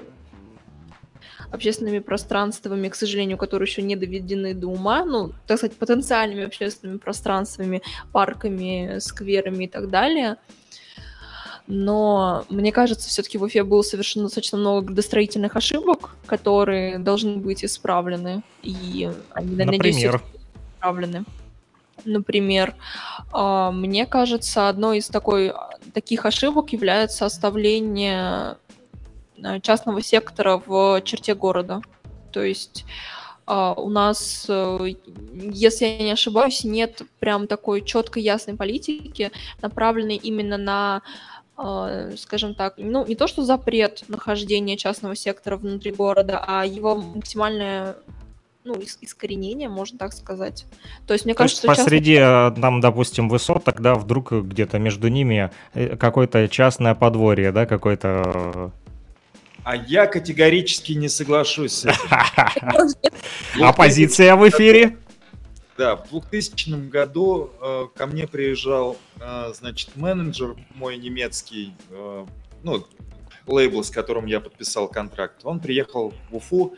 общественными пространствами, к сожалению, которые еще не доведены до ума, ну, так сказать, потенциальными общественными пространствами, парками, скверами и так далее – но мне кажется, все-таки в Уфе было совершено достаточно много градостроительных ошибок, которые должны быть исправлены. И они, Например? Надеюсь, направлены. Например, а, мне кажется, одной из такой, таких ошибок является оставление э, частного сектора в черте города. То есть а, у нас, э, если я не ошибаюсь, нет прям такой четкой ясной политики, направленной именно на а, скажем так, ну, не то что запрет нахождения частного сектора внутри города, а его максимальное ну, искоренение, можно так сказать. То есть, мне То кажется, есть посреди, частный... там, допустим, высот, тогда вдруг где-то между ними э, какое-то частное подворье, да, какое-то... А я категорически не соглашусь с этим. Оппозиция в эфире. Да, в 2000 году э, ко мне приезжал, э, значит, менеджер мой немецкий, э, ну, лейбл, с которым я подписал контракт. Он приехал в Уфу,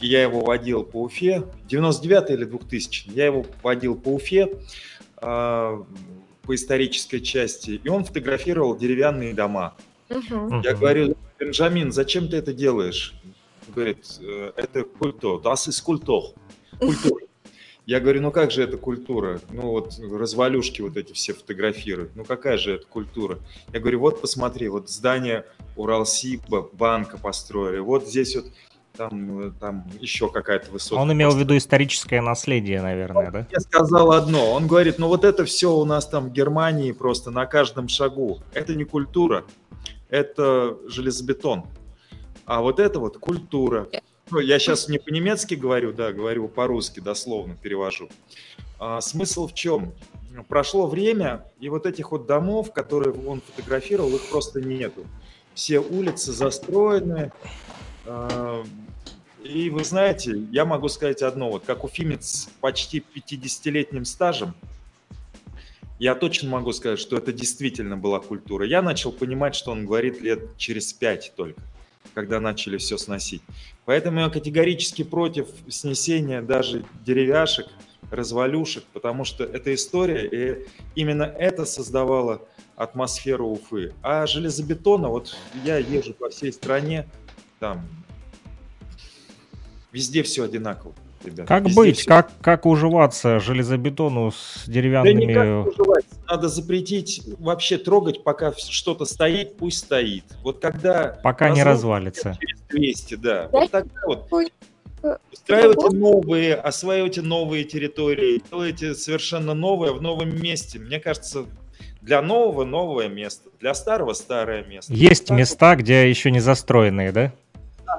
и я его водил по Уфе. 99 или 2000 я его водил по Уфе, э, по исторической части, и он фотографировал деревянные дома. Угу. Я говорю, Бенджамин, зачем ты это делаешь? Он говорит, «Э, это культура, das ist культур. Культура. Я говорю, ну как же это культура? Ну вот развалюшки вот эти все фотографируют. Ну какая же это культура? Я говорю, вот посмотри, вот здание Уралсиба, банка построили. Вот здесь вот там, там еще какая-то высота. Он имел в виду историческое наследие, наверное, да? Я сказал одно. Он говорит, ну вот это все у нас там в Германии просто на каждом шагу. Это не культура, это железобетон. А вот это вот культура. Ну, я сейчас не по-немецки говорю, да, говорю по-русски, дословно перевожу. А, смысл в чем? Прошло время, и вот этих вот домов, которые он фотографировал, их просто нету. Все улицы застроены. А, и вы знаете, я могу сказать одно, вот как уфимец с почти 50-летним стажем, я точно могу сказать, что это действительно была культура. Я начал понимать, что он говорит лет через пять только когда начали все сносить. Поэтому я категорически против снесения даже деревяшек, развалюшек, потому что это история, и именно это создавало атмосферу Уфы. А железобетона, вот я езжу по всей стране, там везде все одинаково. Ребят. Как быть? Все... Как, как уживаться железобетону с деревянными... Да никак уживаться. Надо запретить вообще трогать, пока что-то стоит, пусть стоит. Вот когда... Пока не развалится. Через 200, да. Вот тогда вот устраивайте новые, осваивайте новые территории, делайте совершенно новое в новом месте. Мне кажется, для нового новое место, для старого старое место. Есть так места, вот. где еще не застроенные, да?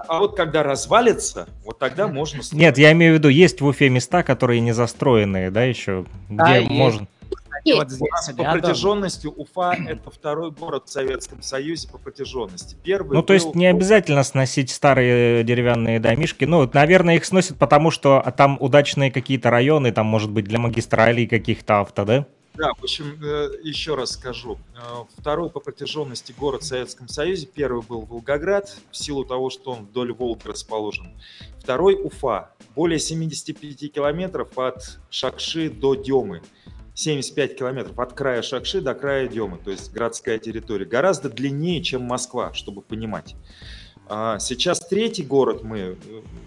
а вот когда развалится, вот тогда можно... Строить. Нет, я имею в виду, есть в Уфе места, которые не застроенные, да, еще, где а, можно... Вот здесь по протяженности Уфа – это второй город в Советском Союзе по протяженности. Первый ну, то есть не обязательно сносить старые деревянные домишки. Ну, наверное, их сносят, потому что там удачные какие-то районы, там, может быть, для магистралей каких-то авто, да? Да, в общем, э, еще раз скажу. Э, второй по протяженности город в Советском Союзе. Первый был Волгоград, в силу того, что он вдоль Волги расположен. Второй Уфа. Более 75 километров от Шакши до Демы. 75 километров от края Шакши до края Демы, то есть городская территория. Гораздо длиннее, чем Москва, чтобы понимать. А сейчас третий город мы, э,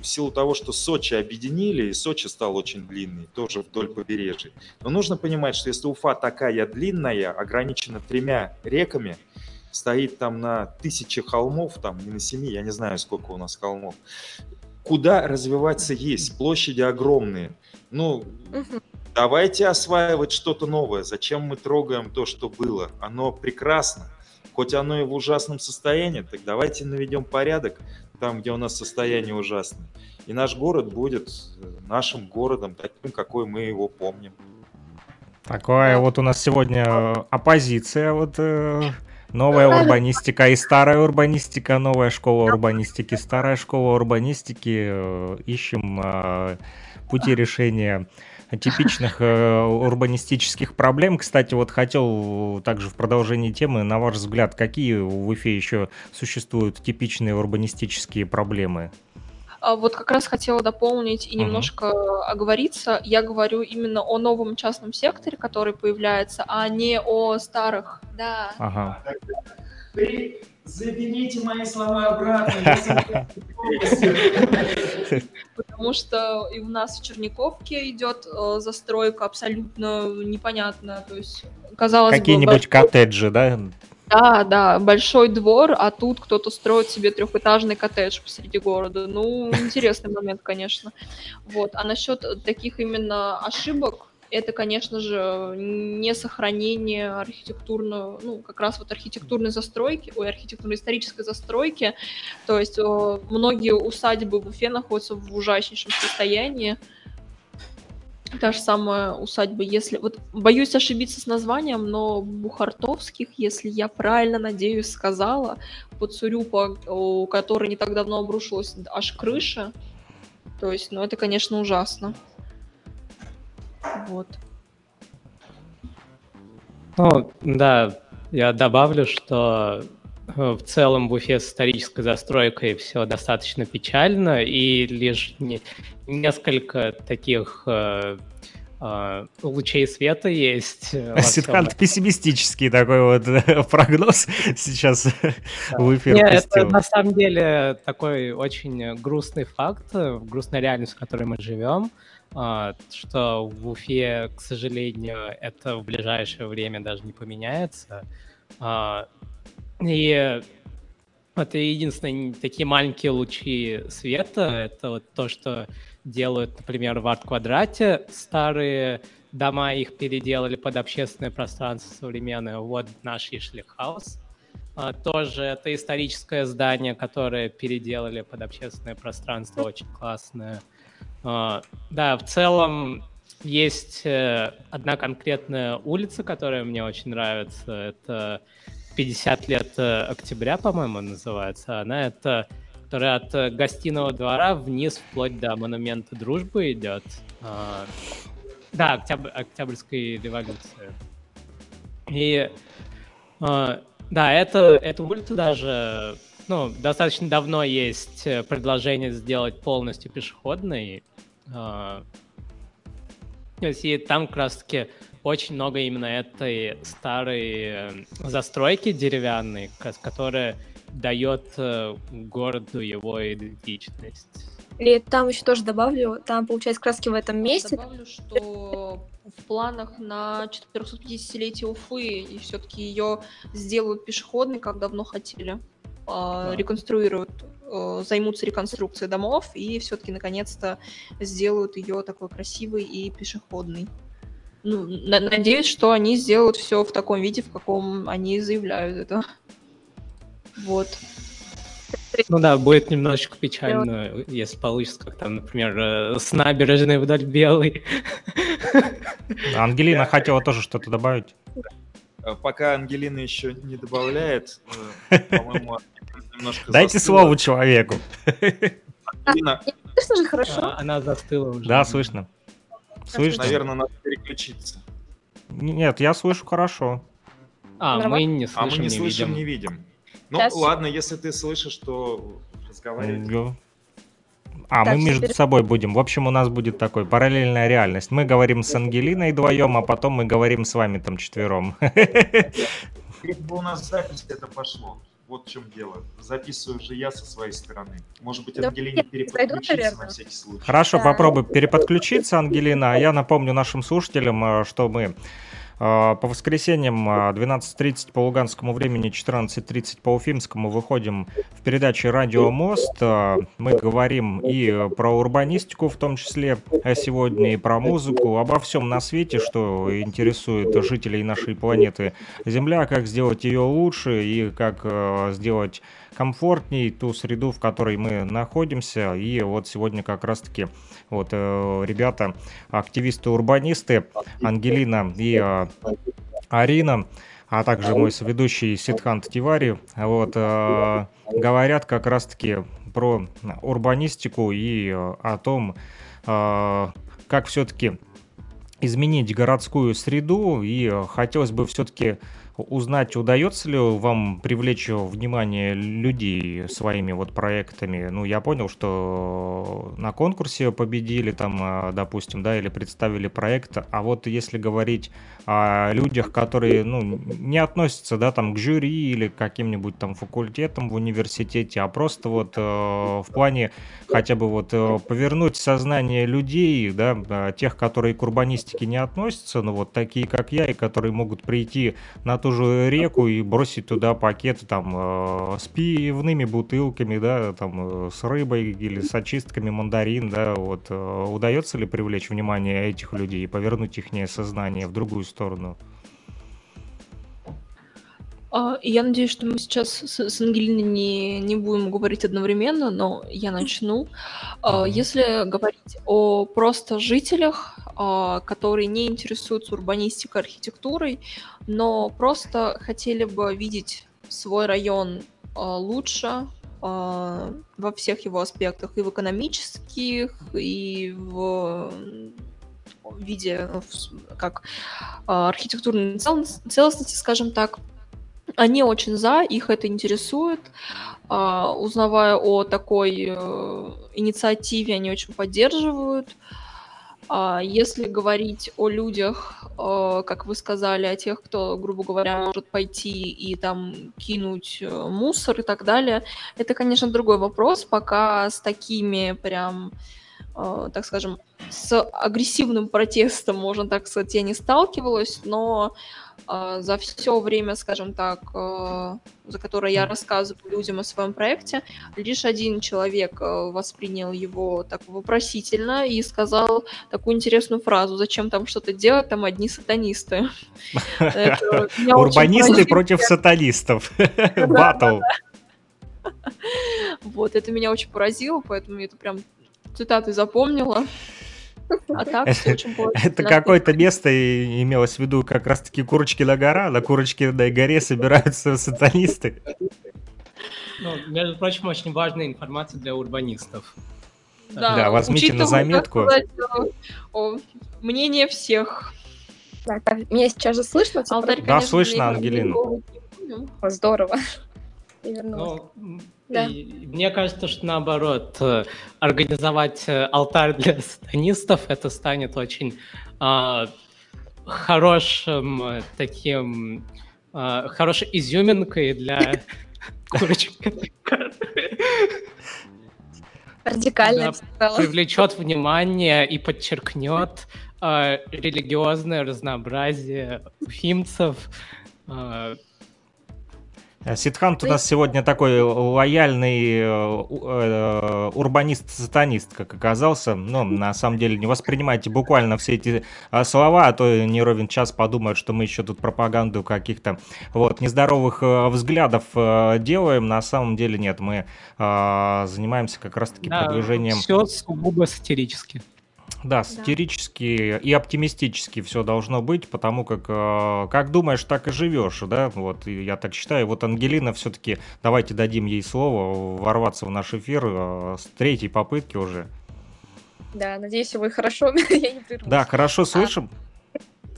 в силу того, что Сочи объединили, и Сочи стал очень длинный, тоже вдоль побережья. Но нужно понимать, что если Уфа такая длинная, ограничена тремя реками, стоит там на тысяче холмов, там не на семи, я не знаю, сколько у нас холмов, куда развиваться есть, площади огромные. Ну, давайте осваивать что-то новое. Зачем мы трогаем то, что было? Оно прекрасно хоть оно и в ужасном состоянии, так давайте наведем порядок там, где у нас состояние ужасное. И наш город будет э, нашим городом, таким, какой мы его помним. Такое вот у нас сегодня оппозиция, вот э, новая урбанистика и старая урбанистика, новая школа урбанистики, старая школа урбанистики. Э, ищем э, пути решения типичных э, урбанистических проблем. Кстати, вот хотел также в продолжении темы, на ваш взгляд, какие в Уфе еще существуют типичные урбанистические проблемы? А вот как раз хотела дополнить и немножко uh-huh. оговориться. Я говорю именно о новом частном секторе, который появляется, а не о старых. Да. Ага. Заберите мои слова обратно. Потому что и у нас в Черниковке идет э, застройка абсолютно непонятная. То есть, казалось Какие-нибудь коттеджи, да? Да, да, большой двор, а тут кто-то строит себе трехэтажный коттедж посреди города. Ну, интересный момент, конечно. Вот. А насчет таких именно ошибок, это, конечно же, не сохранение архитектурного, ну, как раз вот архитектурной застройки, ой, архитектурно-исторической застройки. То есть о, многие усадьбы в Уфе находятся в ужаснейшем состоянии. Та же самая усадьба, если... Вот боюсь ошибиться с названием, но Бухартовских, если я правильно, надеюсь, сказала, под Сурюпа, у которой не так давно обрушилась аж крыша. То есть, ну, это, конечно, ужасно. Вот. Ну, да, я добавлю, что э, в целом в Уфе с исторической застройкой все достаточно печально, и лишь не, несколько таких э, э, лучей света есть. Ситхант пессимистический такой вот прогноз сейчас в эфир Нет, это на самом деле такой очень грустный факт, грустная реальность, в которой мы живем. Что в Уфе, к сожалению, это в ближайшее время даже не поменяется. И это единственные такие маленькие лучи света. Это вот то, что делают, например, в арт-квадрате. Старые дома их переделали под общественное пространство современное. Вот наш Ишлихаус. А, тоже это историческое здание, которое переделали под общественное пространство, очень классное. А, да, в целом есть э, одна конкретная улица, которая мне очень нравится. Это 50 лет э, октября, по-моему, называется. Она это, которая от э, гостиного двора вниз вплоть до монумента дружбы идет. А, да, октябрь, Октябрьской революции. И а, да, это, эту улицу даже ну, достаточно давно есть предложение сделать полностью пешеходной. А, и там как раз-таки очень много именно этой старой э, застройки деревянной, которая дает э, городу его идентичность. И там еще тоже добавлю, там, получается, краски в этом месте. Добавлю, что в планах на 450-летие Уфы и все-таки ее сделают пешеходной, как давно хотели. А, да. Реконструируют Э, займутся реконструкцией домов и все-таки наконец-то сделают ее такой красивой и пешеходной. Ну, надеюсь, что они сделают все в таком виде, в каком они заявляют это. Вот. Ну да, будет немножечко печально, если получится, как там, например, э, с набережной вдоль белой. Ангелина хотела тоже что-то добавить. Э, пока Ангелина еще не добавляет, по-моему, немножко Дайте застыла. слово человеку. Ангелина... Слышно же хорошо. А, она застыла уже. Да, слышно. Слышно? Наверное, надо переключиться. Нет, я слышу хорошо. А, мы не слышим, А мы не, не слышим, видим. не видим. Ну, Сейчас. ладно, если ты слышишь, то разговаривай. А, так, мы между теперь... собой будем. В общем, у нас будет такой параллельная реальность. Мы говорим с Ангелиной вдвоем, а потом мы говорим с вами там четвером. Если бы у нас запись это пошло. Вот в чем дело. Записываю же я со своей стороны. Может быть, Ангелине переподключиться на всякий случай. Хорошо, попробуй переподключиться, Ангелина. А я напомню нашим слушателям, э, что мы по воскресеньям 12.30 а, по луганскому времени, 14.30 по уфимскому выходим в передаче «Радио Мост». А, мы говорим и про урбанистику в том числе сегодня, и про музыку, обо всем на свете, что интересует жителей нашей планеты Земля, как сделать ее лучше и как сделать комфортней ту среду, в которой мы находимся. И вот сегодня как раз-таки вот э, ребята, активисты-урбанисты Ангелина и э, Арина, а также мой соведущий Сидхант Тивари, вот, э, говорят как раз-таки про урбанистику и о том, как все-таки изменить городскую среду, и хотелось бы все-таки узнать, удается ли вам привлечь внимание людей своими вот проектами. Ну, я понял, что на конкурсе победили там, а, допустим, да, или представили проект, а вот если говорить о людях, которые, ну, не относятся, да, там, к жюри или к каким-нибудь там факультетам в университете, а просто вот э, в плане хотя бы вот э, повернуть сознание людей, да, э, тех, которые к урбанистике не относятся, ну, вот такие, как я, и которые могут прийти на ту же реку и бросить туда пакеты там э, с пивными бутылками, да, там э, с рыбой или с очистками мандарин, да, вот э, удается ли привлечь внимание этих людей и повернуть их сознание в другую сторону? А, Я надеюсь, что мы сейчас с, с Ангелиной не, не будем говорить одновременно, но я начну. А, Если говорить о просто жителях, а, которые не интересуются урбанистикой, архитектурой, но просто хотели бы видеть свой район лучше во всех его аспектах, и в экономических, и в виде с- как а, архитектурной цел- целостности, скажем так, они очень за, их это интересует. А, Узнавая о такой э, инициативе, они очень поддерживают. А Если говорить о людях, э, как вы сказали, о тех, кто, грубо говоря, может пойти и там кинуть э, мусор и так далее, это, конечно, другой вопрос. Пока с такими прям, э, так скажем, с агрессивным протестом, можно так сказать, я не сталкивалась, но э, за все время, скажем так, э, за которое я рассказываю людям о своем проекте, лишь один человек э, воспринял его так вопросительно и сказал такую интересную фразу, зачем там что-то делать, там одни сатанисты. Урбанисты против сатанистов. Батл. Вот, это меня очень поразило, поэтому это прям цитаты запомнила. А так все очень. Это какое-то место и имелось в виду как раз-таки Курочкина гора. На Курочкиной горе собираются сатанисты. Ну, между прочим, очень важная информация для урбанистов. Да, возьмите на заметку. сказать, о, мнение всех. Так, а меня сейчас же слышно? Типа, Алтарь, Да, конечно, слышно, Ангелина. Здорово. Ну, Да. и мне кажется, что наоборот, э, организовать э, алтарь для сатанистов, это станет очень а, хорошим э, таким, а, хорошей изюминкой для курочек. Радикально Да, привлечет внимание и подчеркнет э, религиозное разнообразие уфимцев. Э, Э, Сидхант у нас сегодня такой лояльный э, э, урбанист-сатанист, как оказался. Но на самом деле не воспринимайте буквально все эти а, слова, а то не ровен час подумают, что мы еще тут пропаганду каких-то вот нездоровых э, взглядов э, делаем. На самом деле нет, мы э, занимаемся как раз-таки продвижением Все сугубо сатирически. Да, сатирически и оптимистически все должно быть, потому как э, как думаешь, так и живешь, да, вот я так считаю. Вот Ангелина все-таки, давайте дадим ей слово ворваться в наш эфир э, с третьей попытки уже. Да, надеюсь, вы хорошо не. Да, хорошо слышим.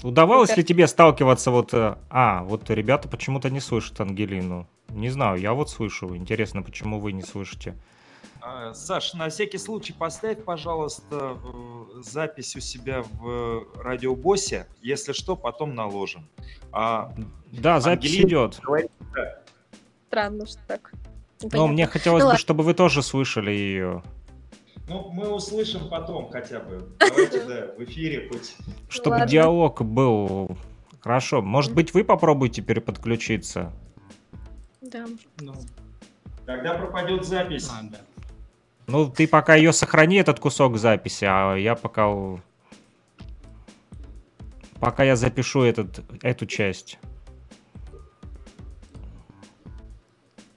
Удавалось ли тебе сталкиваться вот... э, А, вот ребята почему-то не слышат Ангелину. Не знаю, я вот слышу. Интересно, почему вы не слышите? А, Саш, на всякий случай поставь, пожалуйста, запись у себя в радиобосе. Если что, потом наложим. А, Да, запись Ангелина идет. говорит, да. Странно, что так. Но Непонятно. мне хотелось Ну бы, ладно. чтобы вы тоже слышали ее. Ну, мы услышим потом хотя бы. Давайте, да, в эфире хоть. Чтобы Ладно. диалог был хорошо. Может быть, вы попробуйте переподключиться? Да. Ну, Когда пропадет запись. а, да. Ну, ты пока ее сохрани, этот кусок записи, а я пока... Пока я запишу этот, эту часть.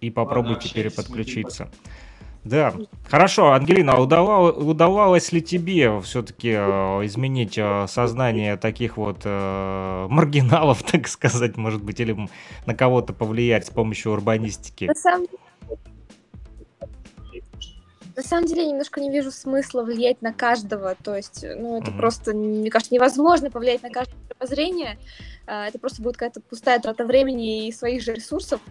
И попробуйте мы переподключиться. Да, хорошо, Ангелина, а удава- удавалось ли тебе все-таки изменить э, сознание таких вот э, маргиналов, так сказать, может быть, или на кого-то повлиять с помощью урбанистики? На самом на самом деле я немножко не вижу смысла влиять на каждого. То есть, ну, это Мгм. просто, мне кажется, невозможно повлиять на каждое мировоззрение. а, это просто будет какая-то пустая трата времени и своих же ресурсов.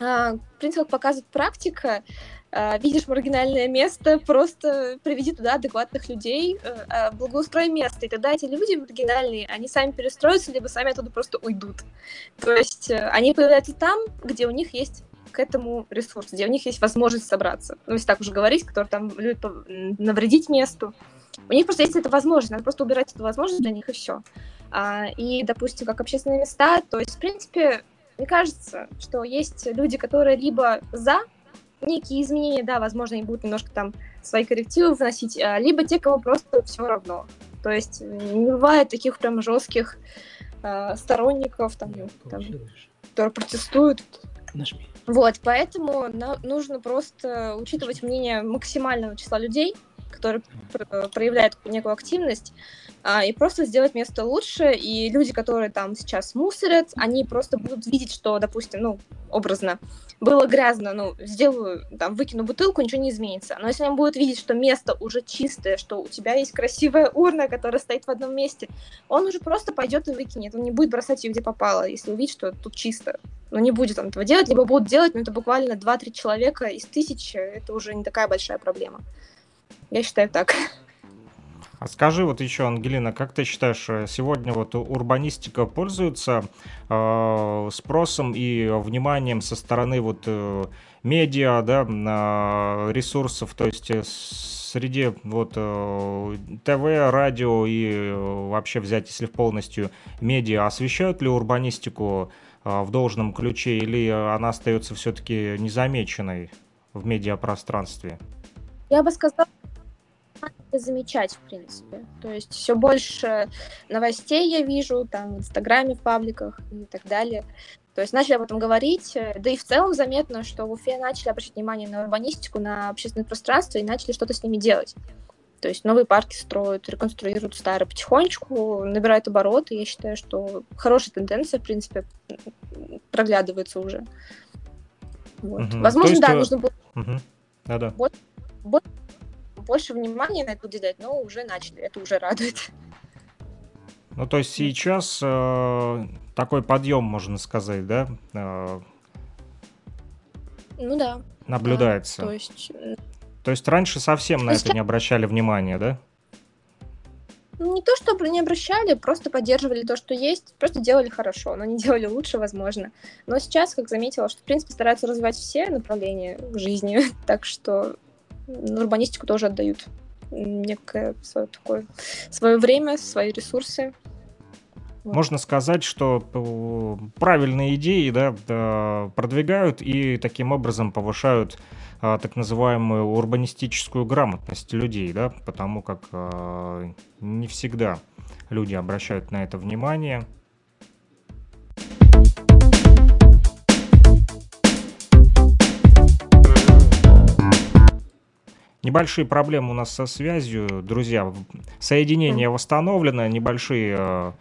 А, в принципе, как показывает практика, а, видишь маргинальное место, просто приведи туда адекватных людей, а, благоустрой место, и тогда эти люди маргинальные, они сами перестроятся, либо сами оттуда просто уйдут. То есть э, они появляются там, где у них есть к этому ресурс, где у них есть возможность собраться. Ну, если так уже говорить, которые там любят навредить месту. У них просто есть эта возможность, надо просто убирать эту возможность для них, и все. А, и, допустим, как общественные места, то есть, в принципе, мне кажется, что есть люди, которые либо за некие изменения, да, возможно, они будут немножко там свои коррективы вносить, а, либо те, кому просто все равно. То есть не бывает таких прям жестких э, сторонников, там, там, которые протестуют. Вот, поэтому нужно просто учитывать мнение максимального числа людей, которые проявляют некую активность, а, и просто сделать место лучше, и люди, которые там сейчас мусорят, они просто будут видеть, что, допустим, ну, образно, было грязно, ну, сделаю, там, выкину бутылку, ничего не изменится. Но если они будут видеть, что место уже чистое, что у тебя есть красивая урна, которая стоит в одном месте, он уже просто пойдет и выкинет, он не будет бросать ее где попало, если увидит, что тут чисто. Но не будет он этого делать, либо будут делать, но это буквально 2-3 человека из тысячи, это уже не такая большая проблема. Я считаю так. А скажи вот еще, Ангелина, как ты считаешь, э, сегодня вот урбанистика пользуется э, спросом и вниманием со стороны вот э, медиа, да, э, ресурсов, то есть э, среди вот э, ТВ, радио и э, вообще взять, если полностью медиа, освещают ли урбанистику э, в должном ключе или она остается все-таки незамеченной в медиапространстве? Я бы сказала, замечать, в принципе. То есть все больше новостей я вижу там в Инстаграме, в пабликах и так далее. То есть начали об этом говорить, да и в целом заметно, что в Уфе начали обращать внимание на урбанистику, на общественное пространство и начали что-то с ними делать. То есть новые парки строят, реконструируют старые потихонечку, набирают обороты. Я считаю, что хорошая тенденция, в принципе, проглядывается уже. Вот. Угу. Возможно, есть, да, э, нужно было угу. да, да. больше, больше внимания на это уделять, но уже начали, это уже радует. Ну, то есть сейчас э, такой подъем, можно сказать, да? Э, ну да. Наблюдается. Да, то есть... То есть раньше совсем на это не обращали внимания, да? Не то, чтобы не обращали, просто поддерживали то, что есть, просто делали хорошо, но не делали лучше, возможно. Но сейчас, как заметила, что, в принципе, стараются развивать все направления в жизни, так что урбанистику тоже отдают некое свое такое свое время, свои ресурсы. Можно сказать, что э, правильные идеи да, продвигают и таким образом повышают а, так называемую урбанистическую грамотность людей, да, потому как не всегда люди обращают на это внимание. Небольшие проблемы у нас со связью, друзья. Соединение восстановлено, небольшие э,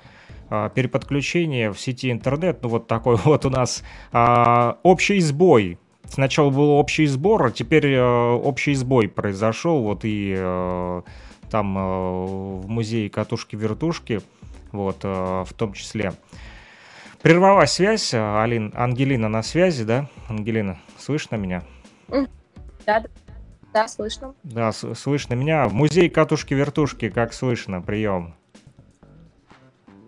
э, переподключения в сети интернет. Ну вот такой вот у нас э, общий сбой. Сначала был общий сбор, а теперь э, общий сбой произошел. Вот и э, там э, в музее катушки-вертушки, вот э, в том числе. Прервалась связь, Алин, Ангелина на связи, да? Ангелина, слышно меня? Да, да, слышно. Да, слышно меня. Музей катушки-вертушки, как слышно, прием.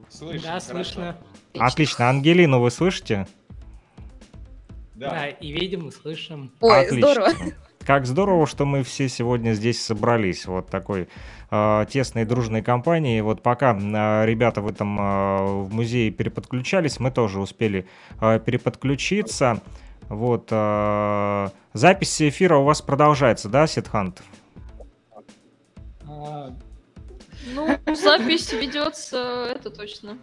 Слышно. Да, слышно. Отлично. Ангелину вы слышите? Да. да, и видим, и слышим. Ой, Отлично. здорово. Как здорово, что мы все сегодня здесь собрались. Вот такой э, тесной дружной компании. Вот пока э, ребята в этом э, в музее переподключались, мы тоже успели э, переподключиться. Вот. Э, запись эфира у вас продолжается, да, Сидхант? А, ну, запись ведется, это точно.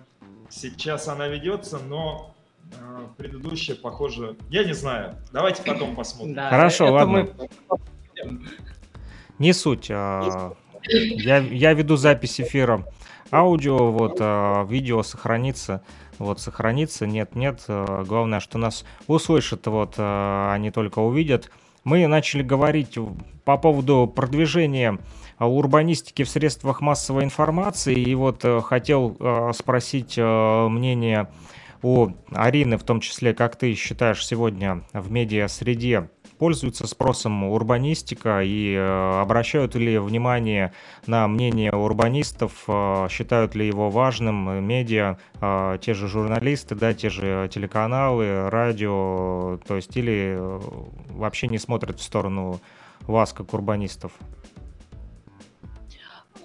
Сейчас она ведется, но э, предыдущая, похоже, я не знаю. Давайте потом посмотрим. Да, Хорошо, ладно. Мы... Не суть. А, я, я веду запись эфира аудио, вот, а, видео сохранится вот сохранится, нет, нет, э, главное, что нас услышат, вот, а не только увидят. мы начали говорить по поводу продвижения урбанистики в средствах массовой информации. И вот э, хотел спросить мнение у Арины, в том числе, как ты считаешь сегодня в медиа-среде пользуется спросом урбанистика и э, обращают ли внимание на мнение урбанистов, э, считают ли его важным э, медиа, те же журналисты, да, те же телеканалы, радио, то есть или вообще не смотрят в сторону вас как урбанистов?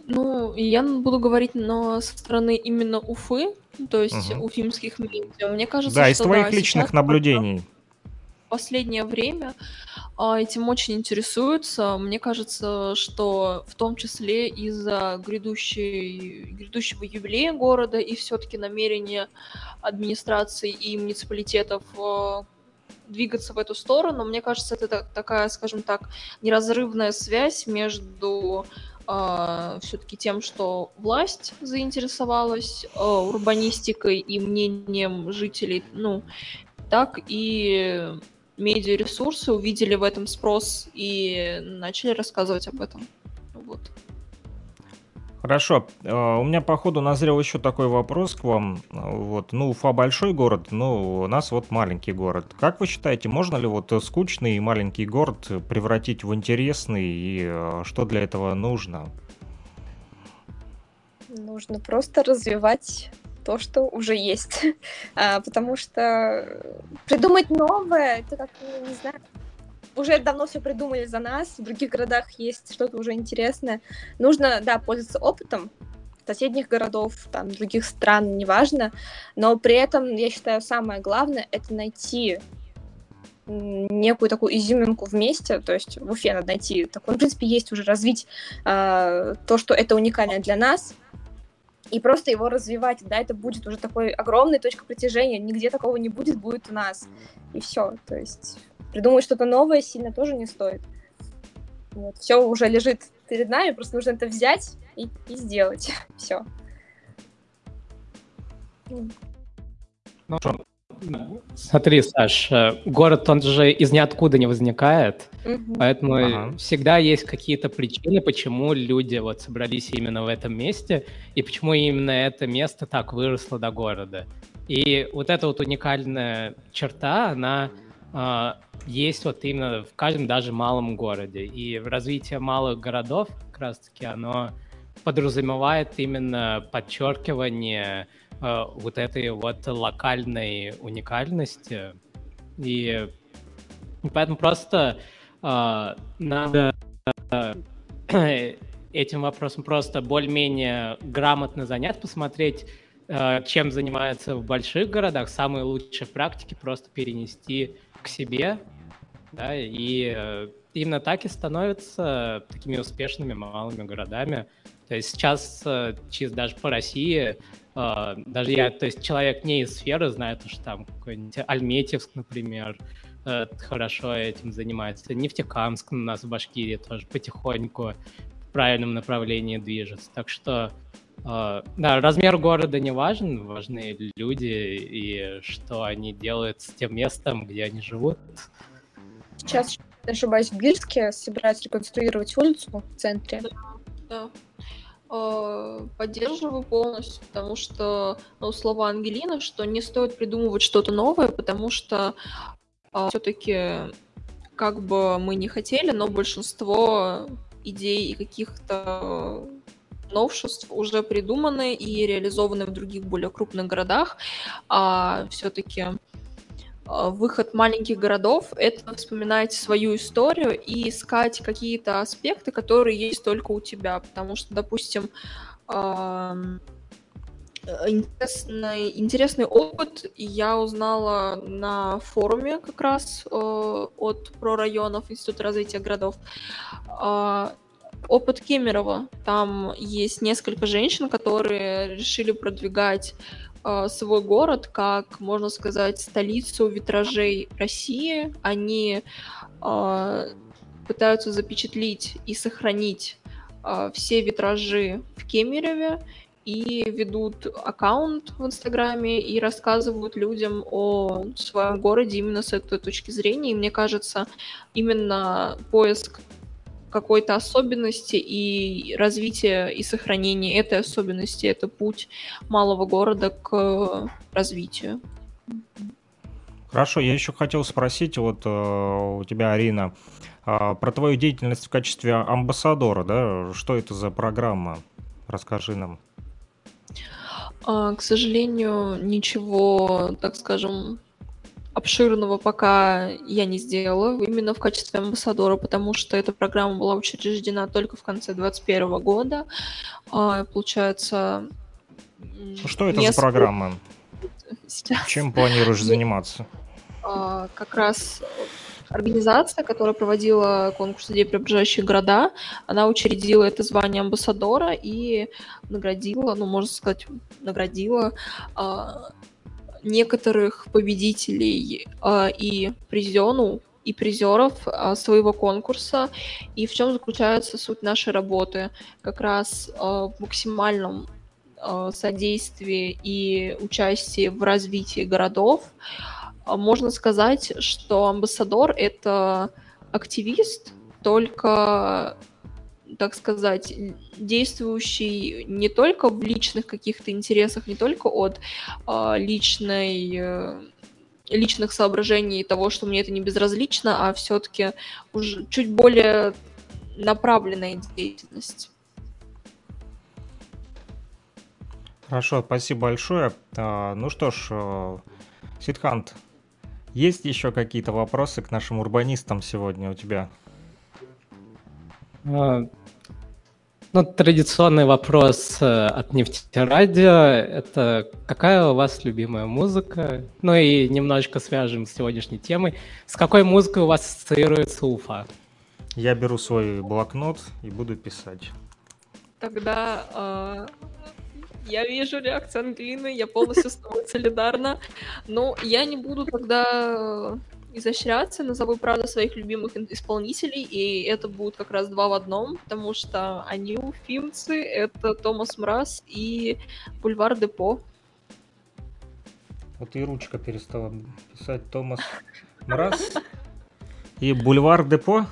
Ну, я буду говорить, но со стороны именно Уфы, то есть угу. уфимских медиа. Мне кажется, да, из твоих да, личных наблюдений. В последнее время а, этим очень интересуются. Мне кажется, что в том числе из-за грядущей, грядущего юбилея города и все-таки намерения администрации и муниципалитетов а, двигаться в эту сторону. Мне кажется, это такая, скажем так, неразрывная связь между э, все-таки тем, что власть заинтересовалась э, урбанистикой и мнением жителей, ну, так и медиаресурсы увидели в этом спрос и начали рассказывать об этом. Вот. Хорошо. Э, у меня, по ходу, назрел еще такой вопрос к вам. Вот, ну, Уфа большой город, но у нас вот маленький город. Как вы считаете, можно ли вот скучный и маленький город превратить в интересный, и э, что для этого нужно? Нужно просто развивать то, что уже есть. а, потому что придумать новое, это как, ну, не знаю, уже давно все придумали за нас, в других городах есть что-то уже интересное. Нужно, да, пользоваться опытом соседних городов, там, других стран, неважно, но при этом, я считаю, самое главное — это найти некую такую изюминку вместе, то есть в Уфе надо найти такой, в принципе, есть уже развить э, то, что это уникально для нас, и просто его развивать, да, это будет уже такой огромной точкой притяжения, нигде такого не будет, будет у нас, и все, то есть придумывать что-то новое сильно тоже не стоит. Вот, все уже лежит перед нами, просто нужно это взять и, и сделать, все. Ну, Смотри, Саш, э, город, он же из ниоткуда не возникает, угу. поэтому ага. всегда есть какие-то причины, почему люди вот собрались именно в этом месте, и почему именно это место так выросло до города. И вот эта вот уникальная черта, она э, есть вот именно в каждом даже малом городе. И развитие малых городов как раз-таки оно подразумевает именно подчеркивание вот этой вот локальной уникальности. И поэтому просто э, надо э, этим вопросом просто более-менее грамотно занять, посмотреть, э, чем занимаются в больших городах, самые лучшие практики просто перенести к себе, да, и э, именно так и становятся такими успешными малыми городами. То есть сейчас э, чисто даже по России Uh, даже я, то есть человек не из сферы, знает, что там какой-нибудь Альметьевск, например, uh, хорошо этим занимается. Нефтекамск у нас в Башкирии тоже потихоньку в правильном направлении движется. Так что, да, размер города не важен, важны люди и что они делают с тем местом, где они живут. Сейчас, не ошибаюсь, в Бирске собираются реконструировать улицу в центре. Да. Э, поддерживаю полностью, потому что, ну, слова Ангелины, что не стоит придумывать что-то новое, потому что э, все-таки, как бы мы не хотели, но большинство идей и каких-то новшеств уже придуманы и реализованы в других более крупных городах, а все-таки а, выход маленьких городов — это вспоминать свою историю и искать какие-то аспекты, которые есть только у тебя. Потому что, допустим, интересный, интересный опыт я узнала на форуме как раз э, от прорайонов Института развития городов. Опыт Кемерова. Там есть несколько женщин, которые решили продвигать э, свой город как, можно сказать, столицу витражей России. Они э, пытаются запечатлить и сохранить э, все витражи в Кемерове и ведут аккаунт в Инстаграме и рассказывают людям о своем городе именно с этой точки зрения. И мне кажется, именно поиск какой-то особенности и развитие и сохранение этой особенности — это путь малого города к развитию. Хорошо, я еще хотел спросить, вот э, у тебя, Арина, э, про твою деятельность в качестве амбассадора, да? Что это за программа? Расскажи нам. А, к сожалению, ничего, так скажем, обширного пока я не сделала именно в качестве амбассадора, потому что эта программа была учреждена только в конце 2021 года. А, получается... Что это несколько... за программа? Сейчас. Чем планируешь заниматься? А, как раз организация, которая проводила конкурс идей приближающие города, она учредила это звание амбассадора и наградила, ну, можно сказать, наградила а, некоторых победителей э, и призену и призеров э, своего конкурса. И в чем заключается суть нашей работы? Как раз э, в максимальном э, содействии и участии в развитии городов. Можно сказать, что амбассадор — это активист, только так сказать, действующий не только в личных каких-то интересах, не только от э, личной э, личных соображений того, что мне это не безразлично, а все-таки уже чуть более направленная деятельность. Хорошо, спасибо большое. А, ну что ж, э, Сидхант, есть еще какие-то вопросы к нашим урбанистам сегодня у тебя? А, ну, традиционный вопрос э, от нефтерадио – это какая у вас любимая музыка? Ну и немножечко свяжем с сегодняшней темой. С какой музыкой у вас ассоциируется Уфа? Я беру свой блокнот и буду писать. Тогда э, я вижу реакцию Ангелины, я полностью с тобой солидарна. Но я не буду тогда изощряться, назову, правда, своих любимых исполнителей, и это будет как раз два в одном, потому что они уфимцы, это Томас Мраз и Бульвар Депо. Вот и ручка перестала писать Томас Мраз и Бульвар Депо?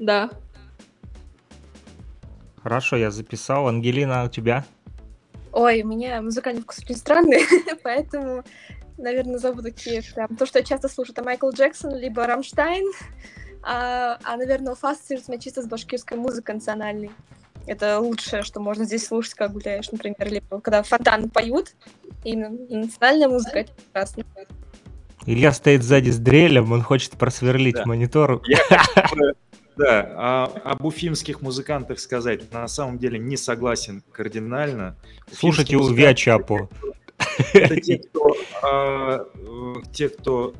Да. Хорошо, я записал. Ангелина, у тебя? Ой, у меня музыкальный вкус очень странный, поэтому наверное, назову такие прям то, что я часто слушаю, это Майкл Джексон, либо Рамштайн, а, а наверное, у ассоциируется меня чисто с башкирской музыкой национальной. Это лучшее, что можно здесь слушать, когда гуляешь, например, либо когда фонтан поют, и, и национальная музыка, это прекрасно. Илья стоит сзади с дрелем, он хочет просверлить да. монитор. да, а, об уфимских музыкантах сказать, на самом деле не согласен кардинально. Слушайте у Виачапу. Это те, кто, а, э, те, кто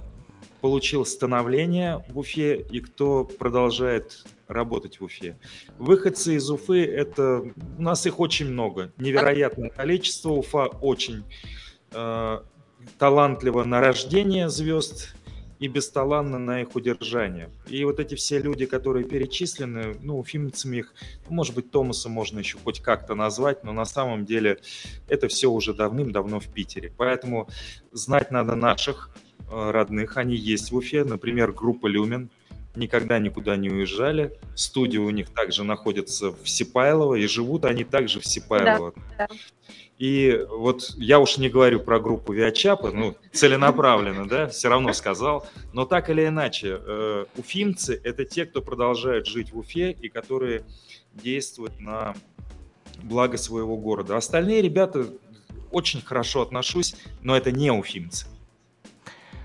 получил становление в Уфе и кто продолжает работать в Уфе. Выходцы из Уфы, это у нас их очень много, невероятное количество. Уфа очень э, талантливо на рождение звезд и бесталанно на их удержание. И вот эти все люди, которые перечислены, ну, уфимцами их, может быть, Томаса можно еще хоть как-то назвать, но на самом деле это все уже давным-давно в Питере. Поэтому знать надо наших э, родных, они есть в Уфе, например, группа «Люмен», никогда никуда не уезжали. Студия у них также находится в Сипайлово, и живут они также в Сипайлово. Да, да. И вот я уж не говорю про группу Виачапа, ну, целенаправленно, да, все равно сказал. Но так или иначе, э, уфимцы – это те, кто продолжает жить в Уфе и которые действуют на благо своего города. Остальные ребята очень хорошо отношусь, но это не уфимцы.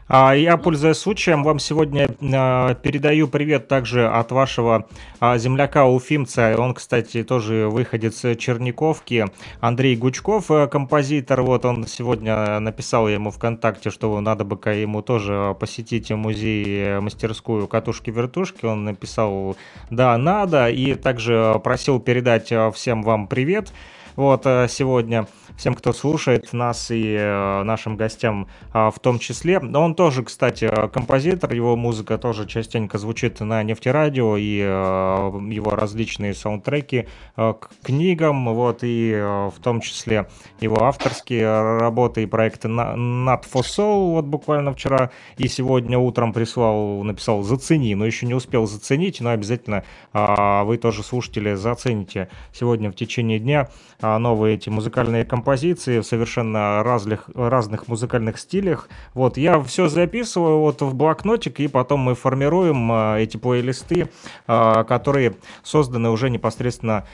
А, я, пользуясь случаем, вам сегодня а, передаю привет также от вашего а, земляка Уфимца. Он, кстати, тоже выходит с Черниковки. Андрей Гучков, э, композитор. Вот он сегодня написал ему ВКонтакте, что надо бы ему тоже посетить музей, э, мастерскую катушки-вертушки. Он написал «да, надо». И также просил передать всем вам привет. вот сегодня всем, кто слушает нас и э, нашим гостям э, в том числе. Но он тоже, кстати, композитор, его музыка тоже частенько звучит на нефтерадио и э, его различные саундтреки э, к книгам, вот, и в том числе его авторские работы и проекты Not for Soul, вот буквально вчера и сегодня утром прислал, написал «Зацени», но еще не успел заценить, но обязательно э, вы тоже, слушатели, зацените сегодня в течение дня э, новые эти музыкальные композиции композиции в совершенно разных, разных музыкальных стилях. Вот, я все записываю вот в блокнотик, и потом мы формируем а, эти плейлисты, а, которые созданы уже непосредственно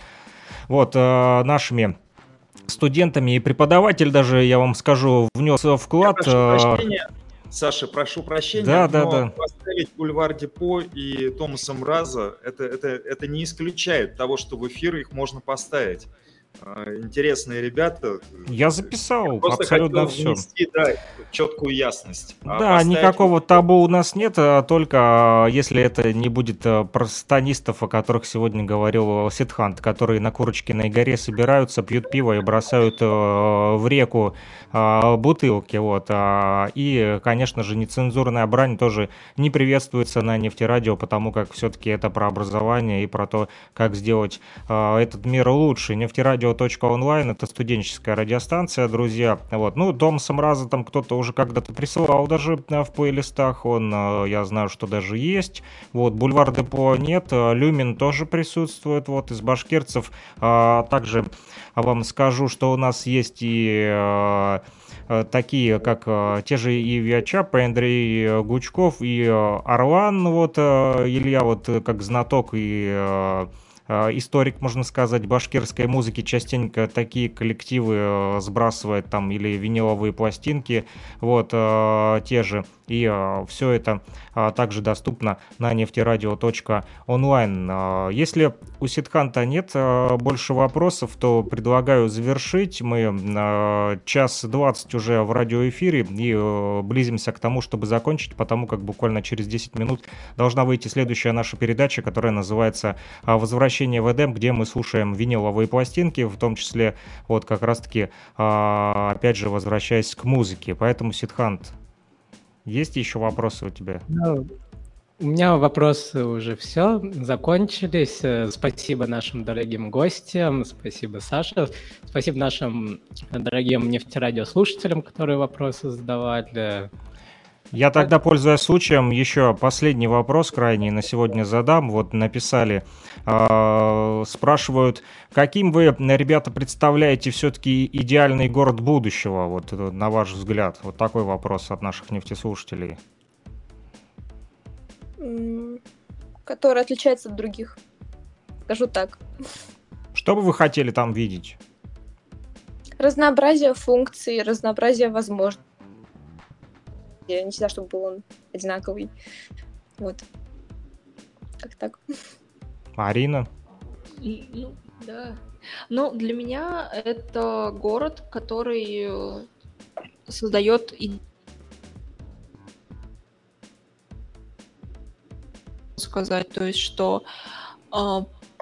вот а, нашими студентами и преподаватель даже, я вам скажу, внес вклад. Саша, прошу прощения, да, да, да. поставить Бульвар Депо и Томаса Мраза, это, это, это не исключает того, что в эфир их можно поставить. А, интересные ребята. Я записал Я абсолютно все. Внести, да, четкую ясность. А да, поставить... никакого табу у нас нет, а только а, если это не будет простонистов, о которых сегодня говорил Сидхант, которые на Курочкиной горе собираются, пьют пиво и бросают в реку бутылки. Вот. И, конечно же, нецензурная брань тоже не приветствуется на нефтерадио, потому как все-таки это про образование и про то, как сделать этот мир лучше. Нефтерадио радио.онлайн, это студенческая радиостанция, друзья. Вот. Ну, Дом Самраза там кто-то уже когда-то присылал даже в плейлистах, он, э, я знаю, что даже есть. Вот, Бульвар Депо нет, э, Люмин тоже присутствует, вот, из башкирцев. А, также вам скажу, что у нас есть и э, такие, как те же и Виачап, и Андрей Гучков, и Орлан, вот, Илья, вот, как знаток и Э, историк, можно сказать, башкирской музыки, частенько такие коллективы э, сбрасывает там или виниловые пластинки, вот, э, те же, и все это также доступно на нефтерадио.онлайн. Если у Ситханта нет больше вопросов, то предлагаю завершить. Мы час двадцать уже в радиоэфире и близимся к тому, чтобы закончить, потому как буквально через 10 минут должна выйти следующая наша передача, которая называется «Возвращение в Эдем, где мы слушаем виниловые пластинки, в том числе вот как раз-таки, а, опять же, возвращаясь к музыке. Поэтому, Сидхант, есть еще вопросы у тебя? Ну, у меня вопросы уже все закончились. Спасибо нашим дорогим гостям, спасибо Саше, спасибо нашим дорогим нефтерадиослушателям, которые вопросы задавали. Я тогда, пользуясь случаем, еще последний вопрос крайний на сегодня задам. Вот написали, э, спрашивают, каким вы, ребята, представляете все-таки идеальный город будущего, вот на ваш взгляд? Вот такой вопрос от наших нефтеслушателей. Который отличается от других. Скажу так. Что бы вы хотели там видеть? Разнообразие функций, разнообразие возможностей не всегда, чтобы был он одинаковый. Вот. Как так. Арина? Ну, да. Ну, для меня это город, который э, создает и сказать, то есть, что э,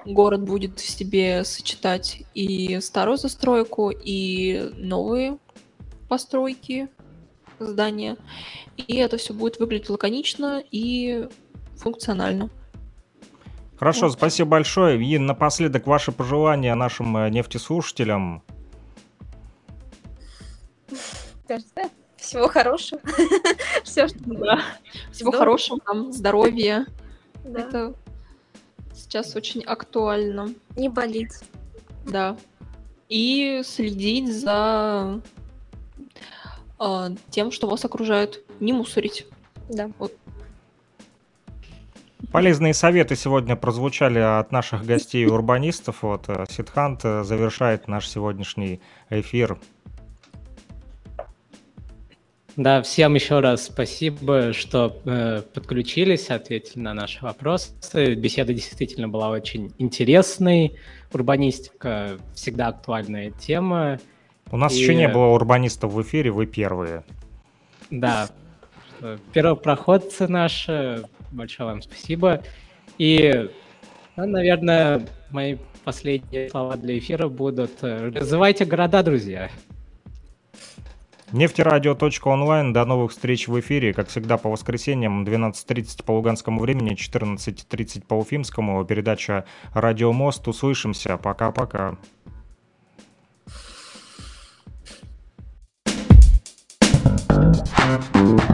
город будет в себе сочетать и старую застройку, и новые постройки, здания. И это все будет выглядеть лаконично и функционально. Хорошо, вот. спасибо большое. И напоследок ваши пожелания нашим э, нефтеслушателям. Всего хорошего. Все, что да. Всего хорошего, там, здоровья. Это сейчас очень актуально. Не болеть. Да. И следить за э, тем, что вас окружает. Не мусорить. Да. Вот. Полезные советы сегодня прозвучали от наших гостей урбанистов. Вот э, Сидхант э, завершает наш сегодняшний эфир. Да, всем еще раз спасибо, что э, подключились, ответили на наши вопросы. Беседа действительно была очень интересной. Урбанистика всегда актуальная тема. У нас и... еще не было урбанистов в эфире, вы первые. Да. Первопроходцы наши, большое вам спасибо. И, ну, наверное, мои последние слова для эфира будут «Развивайте города, друзья». Нефтерадио.онлайн. До новых встреч в эфире. Как всегда, по воскресеньям 12.30 по луганскому времени, 14.30 по уфимскому. Передача «Радио Мост». Услышимся. Пока-пока. В эфире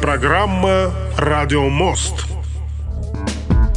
программа «Радио Мост».